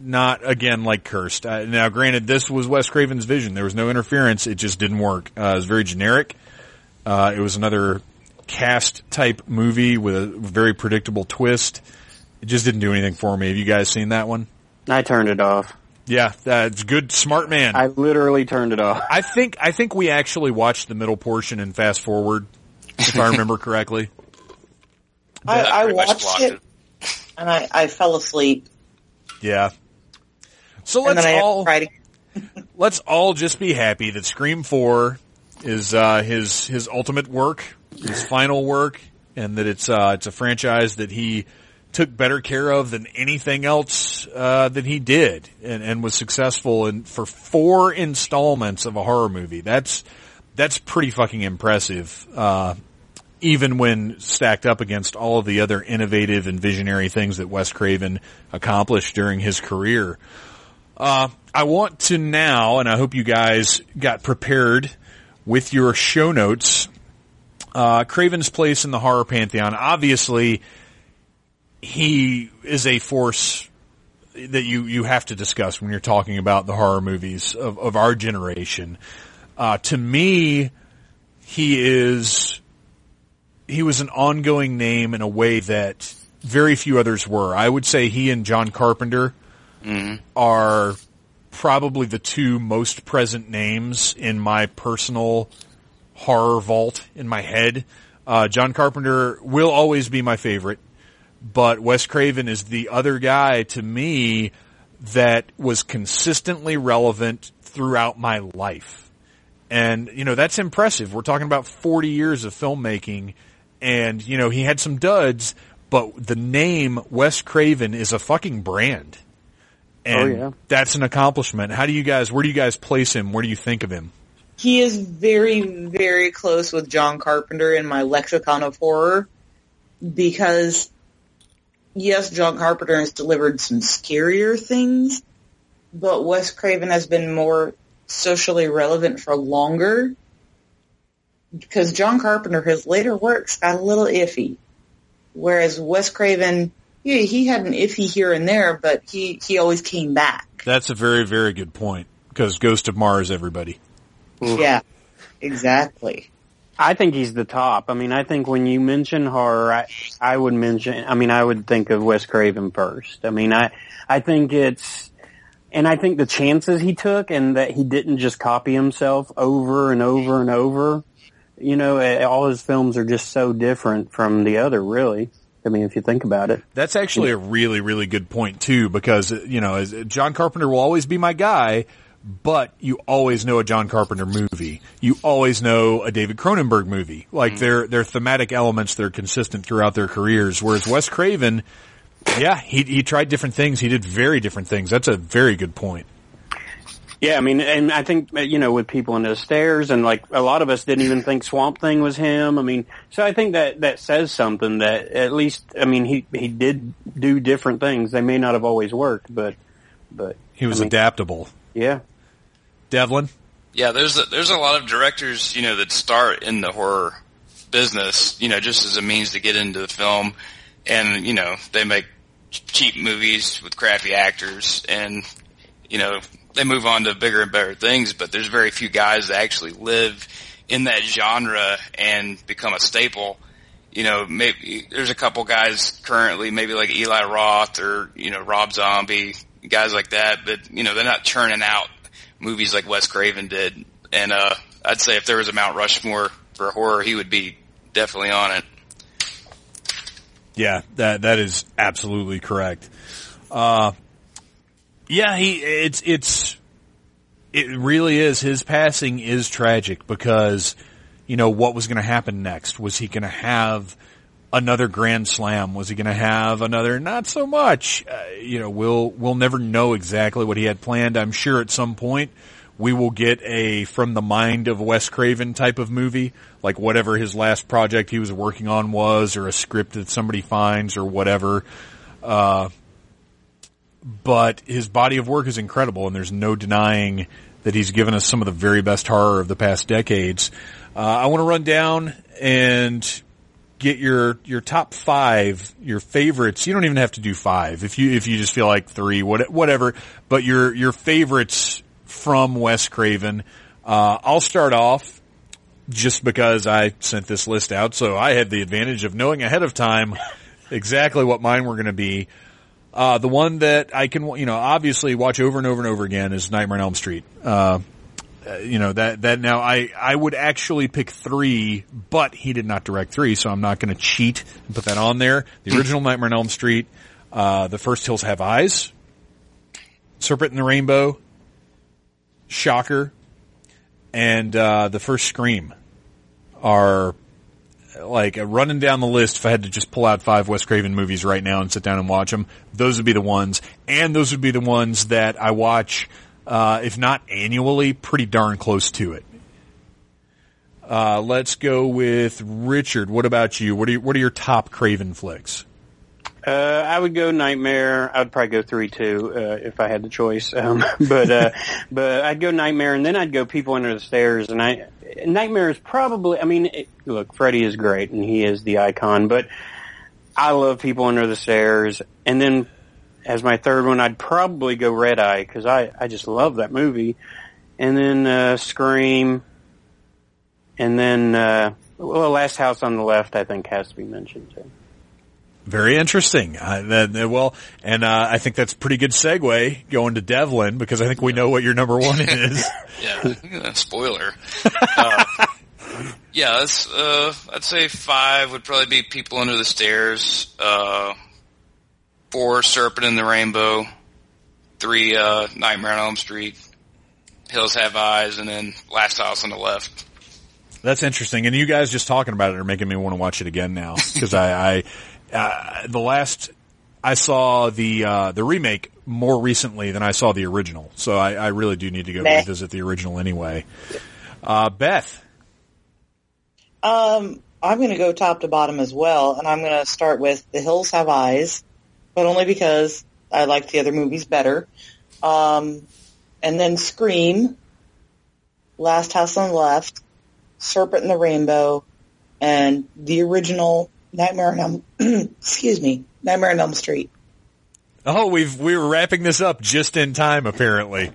not again like cursed. Now, granted, this was Wes Craven's vision. There was no interference. It just didn't work. Uh, it was very generic. Uh, it was another cast type movie with a very predictable twist. It just didn't do anything for me. Have you guys seen that one? I turned it off. Yeah, that's good, smart man. I literally turned it off. I think I think we actually watched the middle portion and fast forward, if I remember correctly. I, I pretty watched it, it. and I, I fell asleep, Yeah. So and let's then I had all to. let's all just be happy that Scream Four is uh, his his ultimate work, his final work, and that it's uh, it's a franchise that he took better care of than anything else uh, that he did, and, and was successful in for four installments of a horror movie. That's that's pretty fucking impressive. Uh, even when stacked up against all of the other innovative and visionary things that Wes Craven accomplished during his career. Uh, I want to now, and I hope you guys got prepared with your show notes. Uh, Craven's place in the horror pantheon. Obviously, he is a force that you, you have to discuss when you're talking about the horror movies of, of our generation. Uh, to me, he is, he was an ongoing name in a way that very few others were. I would say he and John Carpenter are probably the two most present names in my personal horror vault in my head. Uh, John Carpenter will always be my favorite, but Wes Craven is the other guy to me that was consistently relevant throughout my life. And, you know, that's impressive. We're talking about 40 years of filmmaking and, you know, he had some duds, but the name Wes Craven is a fucking brand. Oh, and Oh, yeah. that's an accomplishment. How do you guys, where do you guys place him? Where do you think of him? He is very, very close with John Carpenter in my lexicon of horror because yes, John Carpenter has delivered some scarier things, but Wes Craven has been more socially relevant for longer because John Carpenter, his later works got a little iffy, whereas Wes Craven, yeah, he had an iffy here and there, but he, he always came back. That's a very, very good point because Ghost of Mars, everybody. Mm. Yeah, exactly. I think he's the top. I mean, I think when you mention horror, I, I would mention, I mean, I would think of Wes Craven first. I mean, I, I think it's, and I think the chances he took and that he didn't just copy himself over and over and over, you know, eh, all his films are just so different from the other, really. I mean, if you think about it. That's actually a really, really good point too, because you know, John Carpenter will always be my guy, but you always know a John Carpenter movie. You always know a David Cronenberg movie. Like mm. they're they're thematic elements that are consistent throughout their careers. Whereas Wes Craven, yeah, he he tried different things. He did very different things. That's a very good point. Yeah, I mean, and I think, you know, with people in the stairs and like a lot of us didn't even think Swamp Thing was him. I mean, so I think that, that says something that at least, I mean, he, he did do different things. They may not have always worked, but, but. He was I mean, adaptable. Yeah. Devlin, Yeah, there's a, there's a lot of directors, you know, that start in the horror business, you know, just as a means to get into the film, and you know, they make cheap movies with crappy actors, and you know, they move on to bigger and better things. But there's very few guys that actually live in that genre and become a staple. You know, maybe there's a couple guys currently, maybe like Eli Roth or you know Rob Zombie, guys like that. But you know, they're not churning out movies like Wes Craven did. And uh, I'd say if there was a Mount Rushmore for horror, he would be definitely on it. Yeah, that that is absolutely correct. Uh, yeah, he it's it's it really is. His passing is tragic because you know what was going to happen next. Was he going to have another grand slam? Was he going to have another? Not so much. Uh, you know, we'll we'll never know exactly what he had planned. I'm sure at some point we will get a from the mind of Wes Craven type of movie, like whatever his last project he was working on was, or a script that somebody finds, or whatever. Uh, but his body of work is incredible, and there's no denying that he's given us some of the very best horror of the past decades. Uh, I want to run down and get your your top five, your favorites. You don't even have to do five if you if you just feel like three, what, whatever. But your your favorites from Wes Craven. Uh, I'll start off just because I sent this list out, so I had the advantage of knowing ahead of time exactly what mine were going to be. Uh, the one that I can, you know, obviously watch over and over and over again is Nightmare on Elm Street. Uh, uh, you know that that now I I would actually pick three, but he did not direct three, so I'm not going to cheat and put that on there. The original Nightmare on Elm Street, uh, the first Hills Have Eyes, Serpent and the Rainbow, Shocker, and uh, the first Scream are like uh, running down the list, if I had to just pull out five Wes Craven movies right now and sit down and watch them, those would be the ones. And those would be the ones that I watch, uh, if not annually, pretty darn close to it. Uh, let's go with Richard. What about you? What are you, what are your top Craven flicks? Uh, I would go Nightmare. I'd probably go three two uh, if I had the choice. Um, but uh, but I'd go Nightmare, and then I'd go People Under the Stairs. And I Nightmare is probably. I mean, it, look, Freddy is great, and he is the icon. But I love People Under the Stairs, and then as my third one, I'd probably go Red Eye because I I just love that movie. And then uh, Scream, and then uh, well, Last House on the Left, I think has to be mentioned too. Very interesting. Uh, that, well, and uh, I think that's a pretty good segue going to Devlin because I think we know what your number one is. yeah, spoiler. uh, yeah, that's, uh, I'd say five would probably be People Under the Stairs. Four, Serpent and the Rainbow. Three, uh, Nightmare on Elm Street. Hills Have Eyes, and then Last House on the Left. That's interesting, and you guys just talking about it are making me want to watch it again now because I, I uh, the last I saw the uh, the remake more recently than I saw the original, so I, I really do need to go revisit the original anyway. Uh, Beth, Um, I'm going to go top to bottom as well, and I'm going to start with The Hills Have Eyes, but only because I like the other movies better. Um, and then Scream, Last House on the Left, Serpent and the Rainbow, and the original Nightmare on Elm, excuse me, Nightmare on Elm Street. Oh, we've we were wrapping this up just in time, apparently.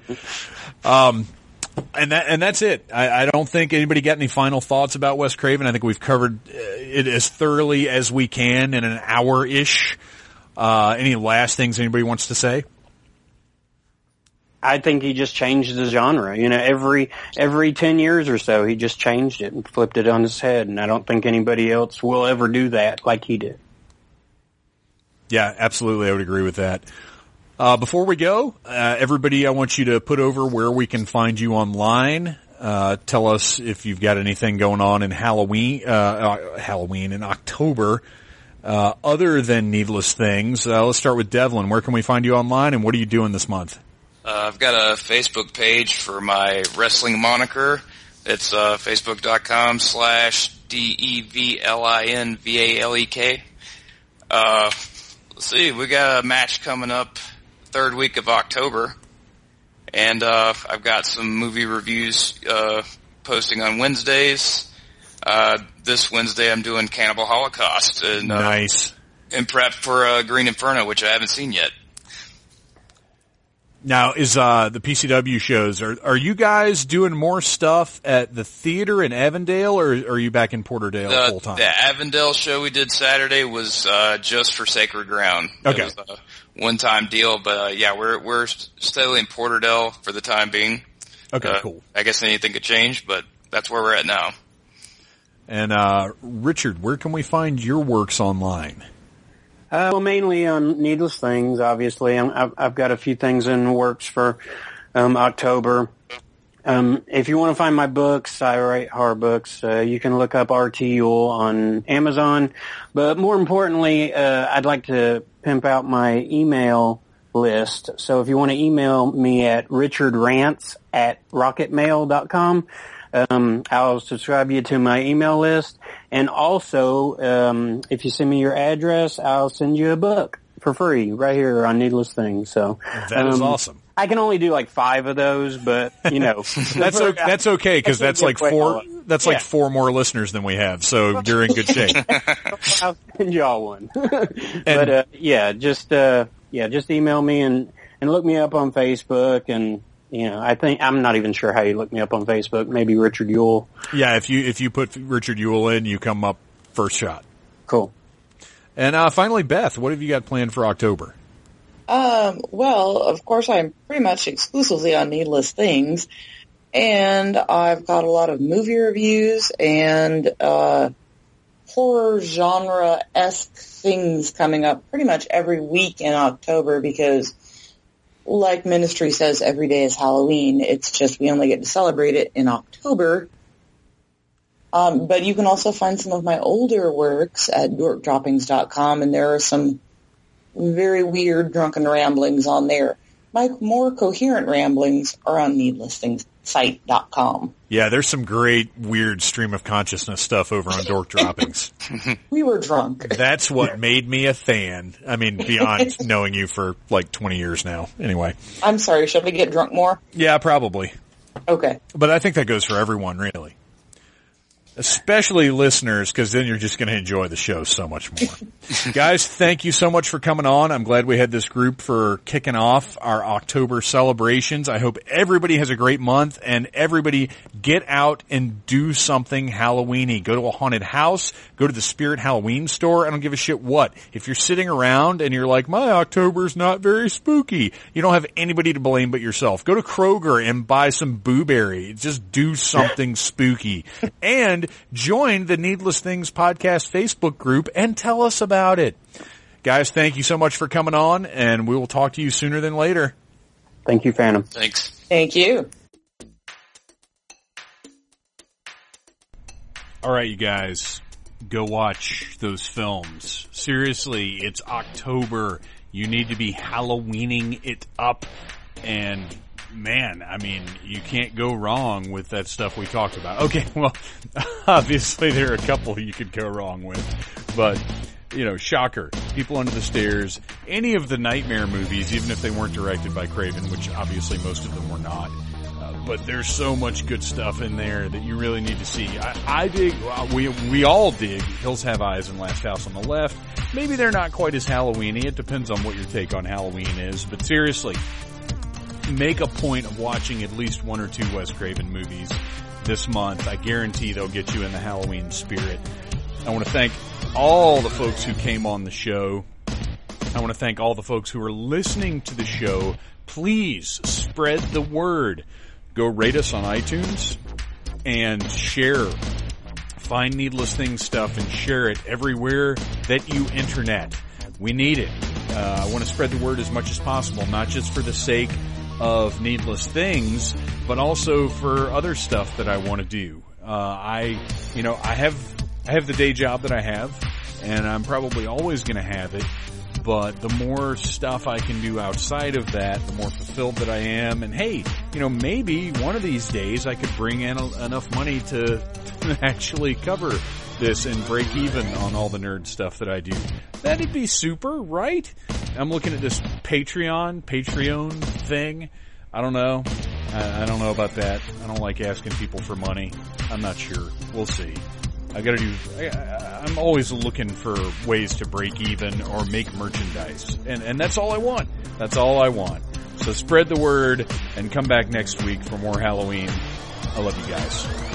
Um, and that and that's it. I, I don't think anybody got any final thoughts about Wes Craven. I think we've covered uh, it as thoroughly as we can in an hour ish. Uh, any last things anybody wants to say? I think he just changed the genre. You know, every every ten years or so, he just changed it and flipped it on his head. And I don't think anybody else will ever do that like he did. Yeah, absolutely. I would agree with that. Uh, before we go, uh, everybody, I want you to put over where we can find you online. Uh, tell us if you've got anything going on in Halloween, uh, uh, Halloween in October, uh, other than Needless Things. let's start with Devlin. Where can we find you online, and what are you doing this month? Uh, I've got a Facebook page for my wrestling moniker. It's uh, facebook.com slash D-E-V-L-I-N-V-A-L-E-K. Uh, let's see, we got a match coming up third week of October. And uh, I've got some movie reviews uh, posting on Wednesdays. Uh, this Wednesday I'm doing Cannibal Holocaust. And, uh, nice. In prep for uh, Green Inferno, which I haven't seen yet. Now, is uh, the PCW shows are are you guys doing more stuff at the theater in Avondale, or are you back in Porterdale the, full time? The Avondale show we did Saturday was uh, just for Sacred Ground. Okay, it was a one time deal, but uh, yeah, we're we're steadily in Porterdale for the time being. Okay, Uh, cool. I guess anything could change, but that's where we're at now. And uh, Richard, where can we find your works online? Uh, well, mainly on Needless Things, obviously. I'm, I've, I've got a few things in works for um, October. Um, if you want to find my books, I write horror books. Uh, you can look up RT Yule on Amazon. But more importantly, uh, I'd like to pimp out my email list. So if you want to email me at richardrantz at rocketmail.com, um, I'll subscribe you to my email list. And also, um, if you send me your address, I'll send you a book for free right here on Needless Things. So That is um, awesome. I can only do like five of those, but you know, That's o- that's okay because that's like give away all four. That's like four more listeners than we have, so you're in good shape. I'll send y'all one. but uh, yeah, just uh, yeah, just email me and and look me up on Facebook and. You know, I think I'm not even sure how you look me up on Facebook. Maybe Richard Yule. yeah, if you if you put Richard Yule in, you come up first shot. Cool. And uh, finally, Beth, what have you got planned for October? Um, well, of course, I'm pretty much exclusively on Needless Things, and I've got a lot of movie reviews and uh, horror genre esque things coming up pretty much every week in October because, like Ministry says, every day is Halloween. It's just we only get to celebrate it in October. Um, but you can also find some of my older works at dorkdroppings.com, and there are some very weird drunken ramblings on there. My more coherent ramblings are on needlessthingssite.com. Yeah, there's some great weird stream of consciousness stuff over on Dork Droppings. We were drunk. That's what made me a fan. I mean, beyond knowing you for like 20 years now. Anyway, I'm sorry, should we get drunk more? yeah, probably. Okay. But I think that goes for everyone, really. Especially listeners, because then you're just going to enjoy the show so much more. Guys, thank you so much for coming on. I'm glad we had this group for kicking off our October celebrations. I hope everybody has a great month and everybody get out and do something Halloweeny. Go to a haunted house, go to the Spirit Halloween store. I don't give a shit what. If you're sitting around and you're like, my October's not very spooky, you don't have anybody to blame but yourself. Go to Kroger and buy some booberry. Just do something spooky. And join the Needless Things podcast Facebook group and tell us about it. Guys, thank you so much for coming on and we will talk to you sooner than later. Thank you, Phantom. Thanks. Thank you. All right, you guys, go watch those films. Seriously, it's October. You need to be Halloweening it up. And man, I mean, you can't go wrong with that stuff we talked about. Okay, well, obviously there are a couple you could go wrong with, but you know, shocker, people under the stairs, any of the nightmare movies, even if they weren't directed by Craven, which obviously most of them were not. Uh, but there's so much good stuff in there that you really need to see. I, I dig, uh, we, we all dig Hills Have Eyes and Last House on the Left. Maybe they're not quite as Halloweeny. It depends on what your take on Halloween is. But seriously, make a point of watching at least one or two Wes Craven movies this month. I guarantee they'll get you in the Halloween spirit. I want to thank all the folks who came on the show. I want to thank all the folks who are listening to the show. Please spread the word. Go rate us on iTunes and share. Find Needless Things stuff and share it everywhere that you internet. We need it. Uh, I want to spread the word as much as possible, not just for the sake of Needless Things, but also for other stuff that I want to do. Uh, I, you know, I have, I have the day job that I have, and I'm probably always going to have it. But the more stuff I can do outside of that, the more fulfilled that I am. And hey, you know, maybe one of these days I could bring in a, enough money to actually cover this and break even on all the nerd stuff that I do. That'd be super, right? I'm looking at this Patreon, Patreon thing. I don't know. I, I don't know about that. I don't like asking people for money. I'm not sure. We'll see. I gotta do, I, I'm always looking for ways to break even or make merchandise. And, and that's all I want. That's all I want. So spread the word and come back next week for more Halloween. I love you guys.